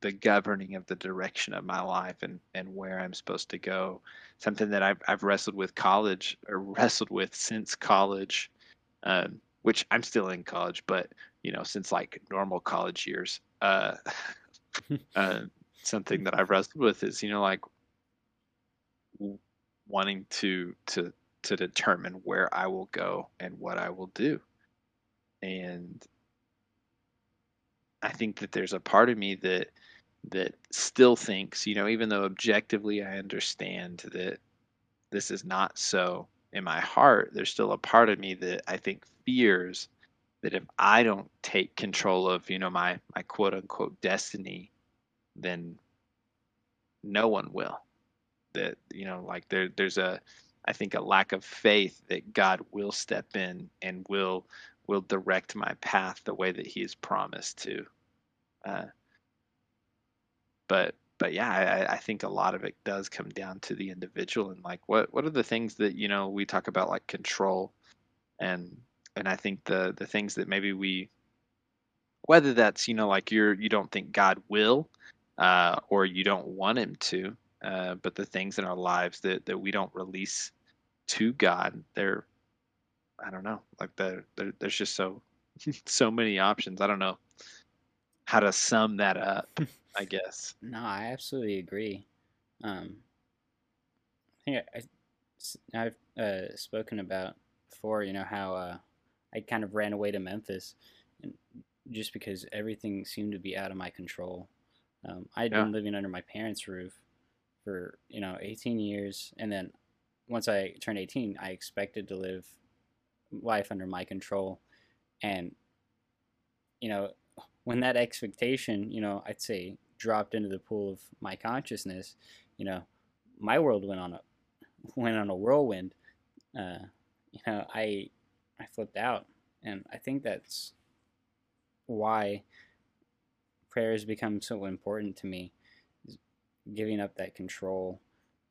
the governing of the direction of my life and and where I'm supposed to go. Something that I've I've wrestled with college or wrestled with since college, um, which I'm still in college, but you know since like normal college years. Uh, (laughs) uh, something that I've wrestled with is you know like wanting to to to determine where I will go and what I will do, and I think that there's a part of me that that still thinks, you know, even though objectively I understand that this is not so in my heart, there's still a part of me that I think fears that if I don't take control of, you know, my my quote unquote destiny, then no one will. That, you know, like there there's a I think a lack of faith that God will step in and will will direct my path the way that he has promised to. Uh, but but yeah, I, I think a lot of it does come down to the individual and like what what are the things that you know we talk about like control and and I think the the things that maybe we whether that's you know like you're you don't think God will uh, or you don't want him to uh, but the things in our lives that that we don't release to God they're I don't know like the there, there's just so (laughs) so many options I don't know how to sum that up (laughs) I guess No, I absolutely agree. Um, I think I, I, have uh, spoken about before, you know, how uh, I kind of ran away to Memphis just because everything seemed to be out of my control. Um, i had Yeah. been living under my parents' roof for, you know, 18 years. And then once I turned 18, I expected to live life under my control. And, you know, (laughs) when that expectation, you know, I'd say dropped into the pool of my consciousness, you know, my world went on a (laughs) went on a whirlwind, uh, you know, I I flipped out, and I think that's why prayer has become so important to me. Giving up that control,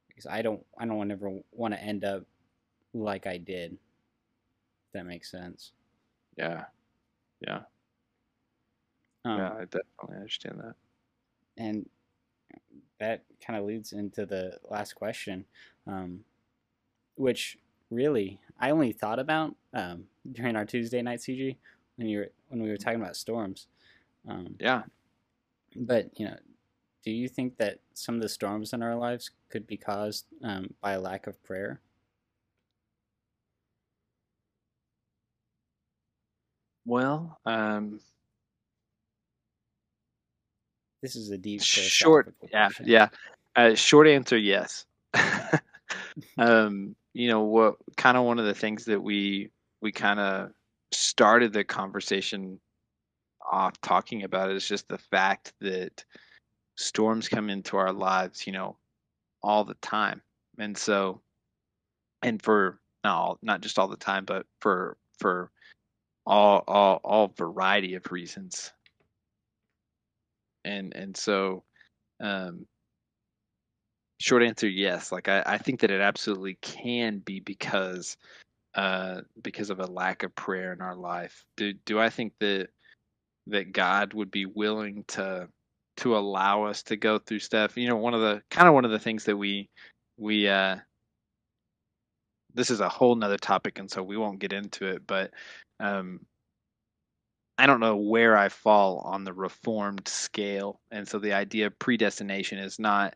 because I don't I don't ever want to end up like I did. If that makes sense. Yeah. Yeah. Um, yeah, I definitely understand that. and that kind of leads into the last question, um, which really I only thought about um, during our Tuesday night CG when you were when we were talking about storms. Um, Yeah. but you know, do you think that some of the storms in our lives could be caused um, by a lack of prayer? Well, um, This is a deep short, yeah, question. yeah. Uh, short answer, yes. (laughs) um, you know what? Kind of one of the things that we we kind of started the conversation off talking about is just the fact that storms come into our lives, you know, all the time, and so, and for not all, not just all the time, but for for all all all variety of reasons, and and so, um, short answer, yes. Like I, I think that it absolutely can be because uh because of a lack of prayer in our life. Do do I think that that God would be willing to to allow us to go through stuff? You know, one of the kind of one of the things that we we uh this is a whole nother topic and so we won't get into it, but um I don't know where I fall on the reformed scale. And so the idea of predestination is not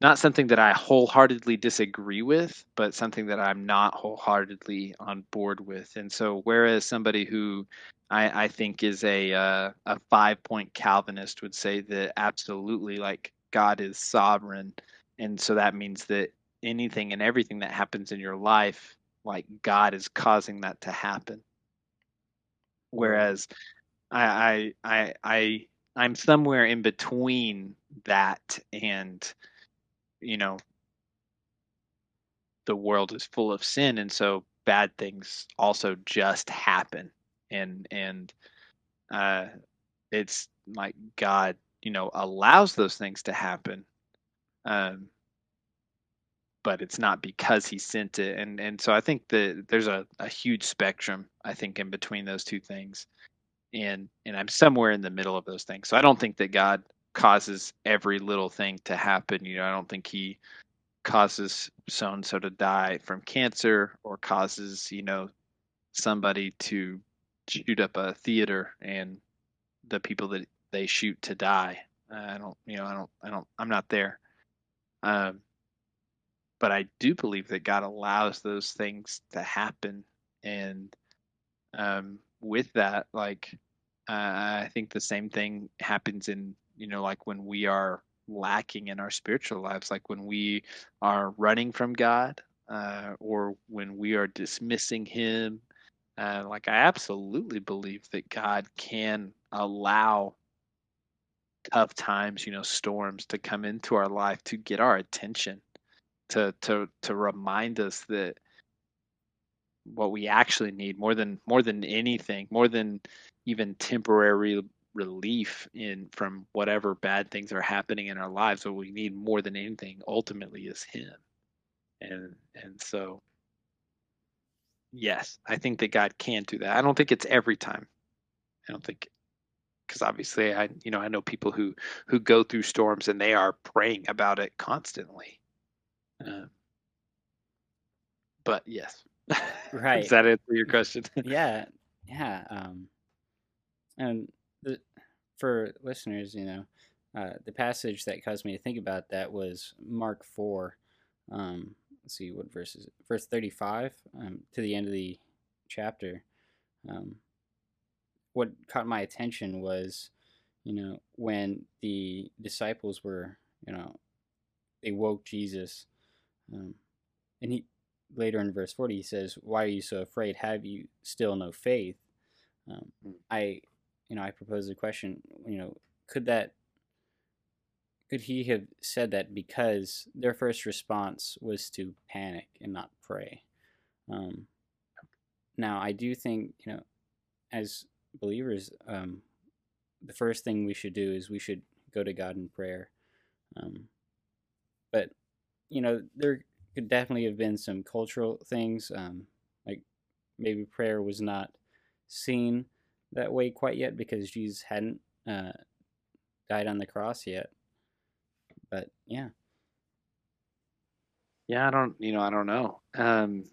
not something that I wholeheartedly disagree with, but something that I'm not wholeheartedly on board with. And so, whereas somebody who I, I think is a uh, a five point Calvinist would say that absolutely, like God is sovereign, and so that means that anything and everything that happens in your life, like God is causing that to happen. Whereas I I I, I I'm somewhere in between that and you know the world is full of sin and so bad things also just happen. And and uh it's like god you know allows those things to happen um but it's not because he sent it. And and so i think that there's a, a huge spectrum i think in between those two things. And and i'm somewhere in the middle of those things. So i don't think that god causes every little thing to happen you know i don't think he causes so and so to die from cancer or causes you know somebody to shoot up a theater and the people that they shoot to die. I don't you know i don't i don't i'm not there. Um but i do believe that god allows those things to happen. And um with that like uh, i think the same thing happens in you know like when we are lacking in our spiritual lives, like when we are running from God uh, or when we are dismissing Him. Uh, like, I absolutely believe that God can allow tough times, you know, storms to come into our life to get our attention, to to to remind us that what we actually need more than more than anything, more than even temporary relief in from whatever bad things are happening in our lives what we need more than anything ultimately is him. And and so yes i think that god can do that. I don't think it's every time. I don't think because obviously i you know i know people who who go through storms and they are praying about it constantly. Um, but yes. (laughs) Right. does that answer your question? Yeah, yeah. Um, and for listeners, you know, uh, the passage that caused me to think about that was Mark four. Um, let's see what verse is it? Verse thirty five um, to the end of the chapter. Um, what caught my attention was, you know, when the disciples were, you know, they woke Jesus, um, and he later in verse 40 he says why are you so afraid have you still no faith um, Mm. i you know i propose the question you know could that could he have said that because their first response was to panic and not pray? Um, now, I do think, you know, as believers, um, the first thing we should do is we should go to God in prayer. Um, but, you know, there could definitely have been some cultural things, um, like maybe prayer was not seen that way quite yet because Jesus hadn't uh, died on the cross yet. But yeah. Yeah, I don't, you know, I don't know. Um,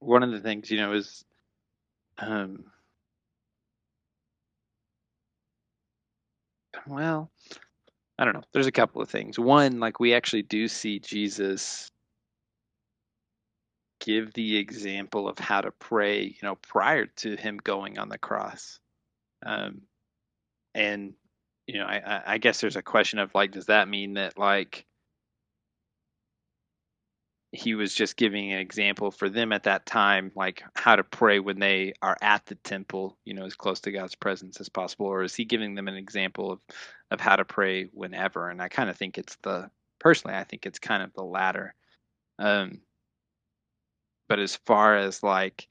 one of the things, you know, is, um, well, I don't know. There's a couple of things. One, like we actually do see Jesus give the example of how to pray, you know, prior to him going on the cross. Um, and you know, I, I guess there's a question of like, does that mean that like he was just giving an example for them at that time, like how to pray when they are at the temple, you know, as close to God's presence as possible, or is he giving them an example of of how to pray whenever? And I kind of think it's the personally, I think it's kind of the latter. Um, but as far as like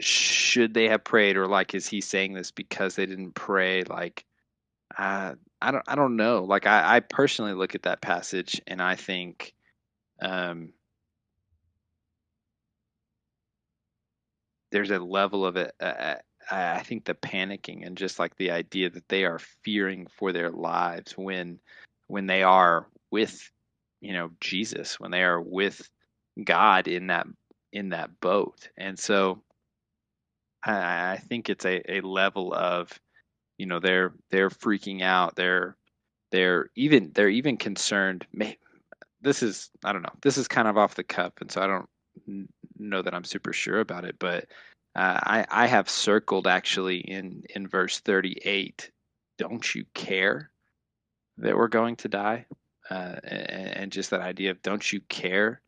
should they have prayed or like is he saying this because they didn't pray? Like uh, i don't i don't know. Like I, I personally look at that passage and i think um there's a level of it uh, i think the panicking and just like the idea that they are fearing for their lives when when they are with you know jesus when they are with god in that in that boat and so I, I think it's a, a level of, you know, they're they're freaking out. They're they're even they're even concerned. This is I don't know. This is kind of off the cuff, and so I don't know that I'm super sure about it. But uh, I I have circled actually in in verse 38. Don't you care that we're going to die? Uh, and, and just that idea of don't you care?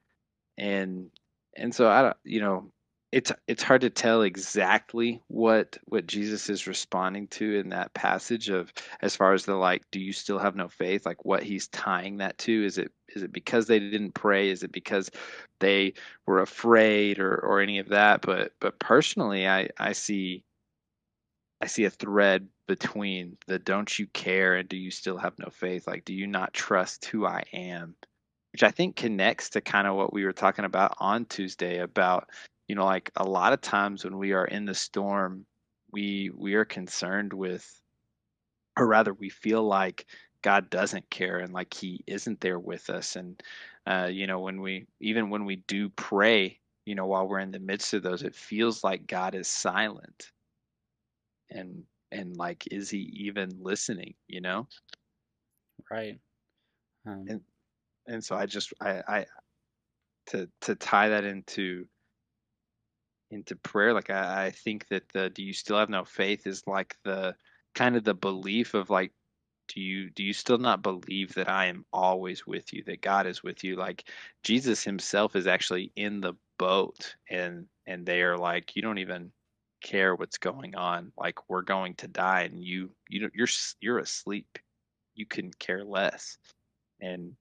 And and so I don't you know it's it's hard to tell exactly what what Jesus is responding to in that passage of as far as the like do you still have no faith? Like what he's tying that to? Is it is it because they didn't pray? Is it because they were afraid or or any of that? But but personally I I see I see a thread between the don't you care? and do you still have no faith? Like do you not trust who I am which I think connects to kind of what we were talking about on Tuesday about you know like a lot of times when we are in the storm we we are concerned with or rather we feel like god doesn't care and like he isn't there with us. And uh, you know when we even when we do pray you know while we're in the midst of those it feels like god is silent. And and like is he even listening you know? Right. Um, and and so i just i i to to tie that into into prayer like I, I think that the do you still have no faith is like the kind of the belief of like do you do you still not believe that i am always with you that god is with you? Like jesus himself is actually in the boat and and they are like you don't even care what's going on. Like we're going to die and you you know you're you're asleep. You can care less. And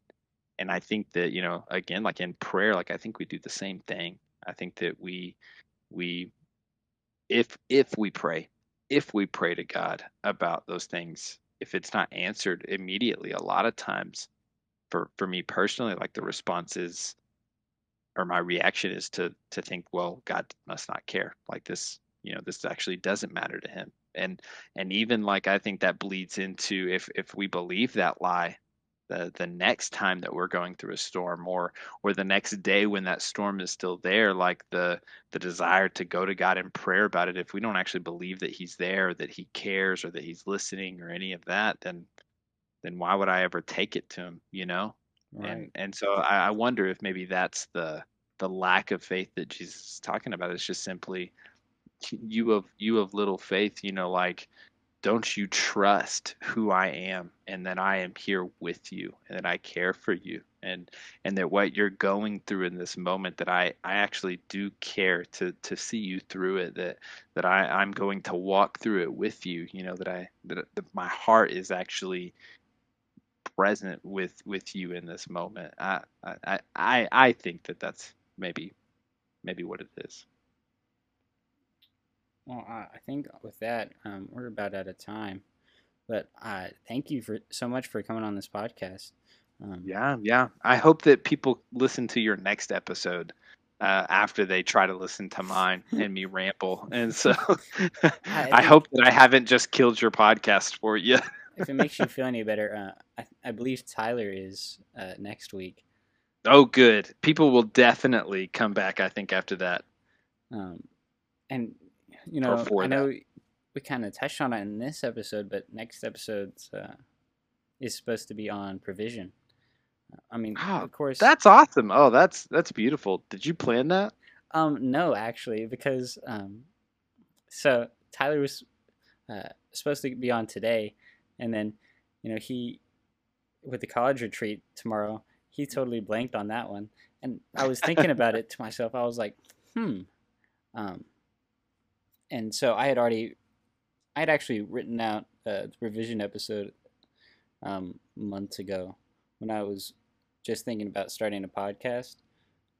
and i think that you know again like in prayer like i think we do the same thing. I think that we we if if we pray if we pray to god about those things if it's not answered immediately a lot of times for for me personally like the response is or my reaction is to to think well god must not care. Like this you know this actually doesn't matter to him. And and even like i think that bleeds into if if we believe that lie the the next time that we're going through a storm or or the next day when that storm is still there like the the desire to go to God in prayer about it if we don't actually believe that he's there that he cares or that he's listening or any of that then then why would I ever take it to him you know right. and and so I, I wonder if maybe that's the the lack of faith that Jesus is talking about it's just simply you of you of little faith you know like don't you trust who I am and that I am here with you and that I care for you and and that what you're going through in this moment that I, I actually do care to to see you through it that that I, I'm going to walk through it with you you know that I that, that my heart is actually present with with you in this moment. I I I, I think that that's maybe maybe what it is well, I think with that, um, we're about out of time. But uh, thank you for so much for coming on this podcast. Um, yeah, yeah. I hope that people listen to your next episode uh, after they try to listen to mine (laughs) and me ramble. And so (laughs) I, (laughs) I, hope that I haven't just killed your podcast for you. if it makes you feel any better, uh, I, I, believe Tyler is uh, next week. Oh, good. People will definitely come back. I think after that. Um, and you know, I know that. we kind of touched on it in this episode, but next episode uh, is supposed to be on provision. I mean, oh, of course, that's awesome. Oh, that's that's beautiful. Did you plan that? Um, no, actually, because um, so Tyler was uh, supposed to be on today, and then you know he with the college retreat tomorrow, he totally blanked on that one, and I was thinking about it to myself. I was like, hmm, um, and so I had already, I had actually written out a revision episode um, months ago when I was just thinking about starting a podcast.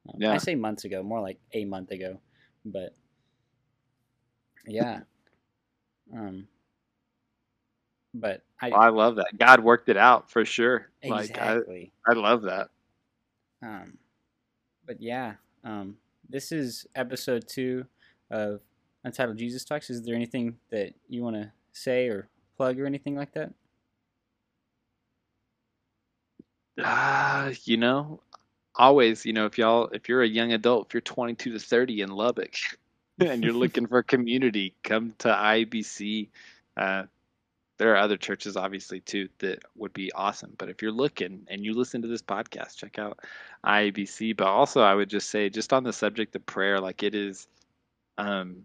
Um, yeah. I say months ago, more like a month ago, but yeah. um, but I, well, I love that. God worked it out for sure. Exactly. Like I, I love that. Um, but yeah, um, this is episode two of Untitled Jesus Talks. Is there anything that you want to say or plug or anything like that? Uh, you know, always, you know, if y'all, if you're a young adult, if you're 22 to 30 in Lubbock (laughs) and you're (laughs) looking for a community, come to IBC. Uh, there are other churches, obviously, too, that would be awesome. But if you're looking and you listen to this podcast, check out IBC. But also, I would just say, just on the subject of prayer, like it is, um,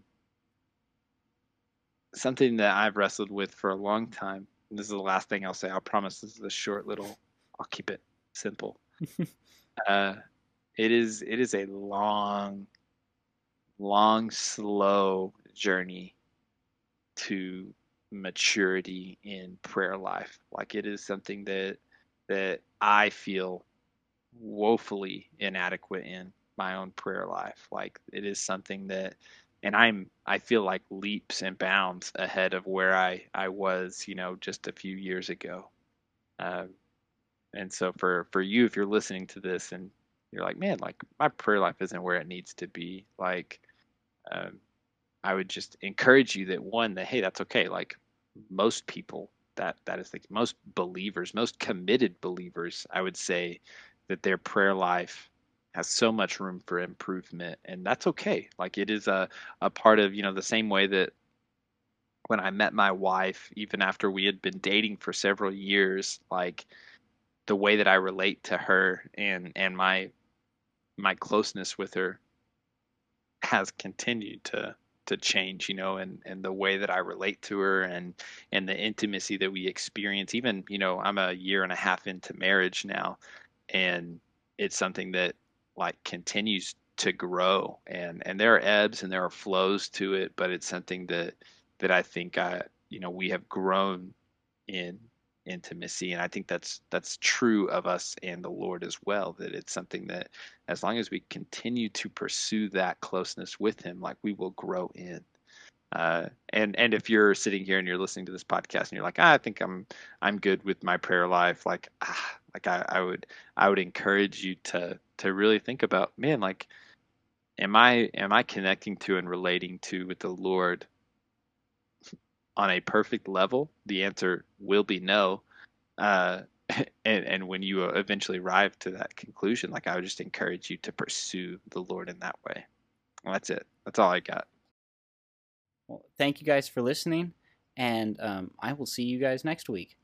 something that I've wrestled with for a long time. And this is the last thing I'll say. I'll promise this is a short little. I'll keep it simple. (laughs) uh, it is it is a long, long, slow journey to maturity in prayer life. Like it is something that that I feel woefully inadequate in my own prayer life. Like it is something that and I'm I feel like leaps and bounds ahead of where I I was you know just a few years ago. Uh, and so for for you, if you're listening to this and you're like, man, like my prayer life isn't where it needs to be, like, um, I would just encourage you that one that hey, that's okay. Like most people, that that is the most believers, most committed believers, I would say that their prayer life has so much room for improvement and that's okay. Like it is a, a part of you know the same way that when i met my wife even after we had been dating for several years like the way that i relate to her and and my my closeness with her has continued to to change you know and and the way that i relate to her and and the intimacy that we experience. Even you know i'm a year and a half into marriage now and it's something that like continues to grow and and there are ebbs and there are flows to it but it's something that that I think I you know we have grown in intimacy and I think that's that's true of us and the Lord as well that it's something that as long as we continue to pursue that closeness with him like we will grow in uh, and and if you're sitting here and you're listening to this podcast and you're like ah, I think I'm I'm good with my prayer life like ah, like I, I would I would encourage you to to really think about man like am I am I connecting to and relating to with the Lord on a perfect level? The answer will be no. Uh, (laughs) and, and when you eventually arrive to that conclusion, like I would just encourage you to pursue the Lord in that way. Well, that's it. That's all I got. Well, thank you guys for listening, and um, I will see you guys next week.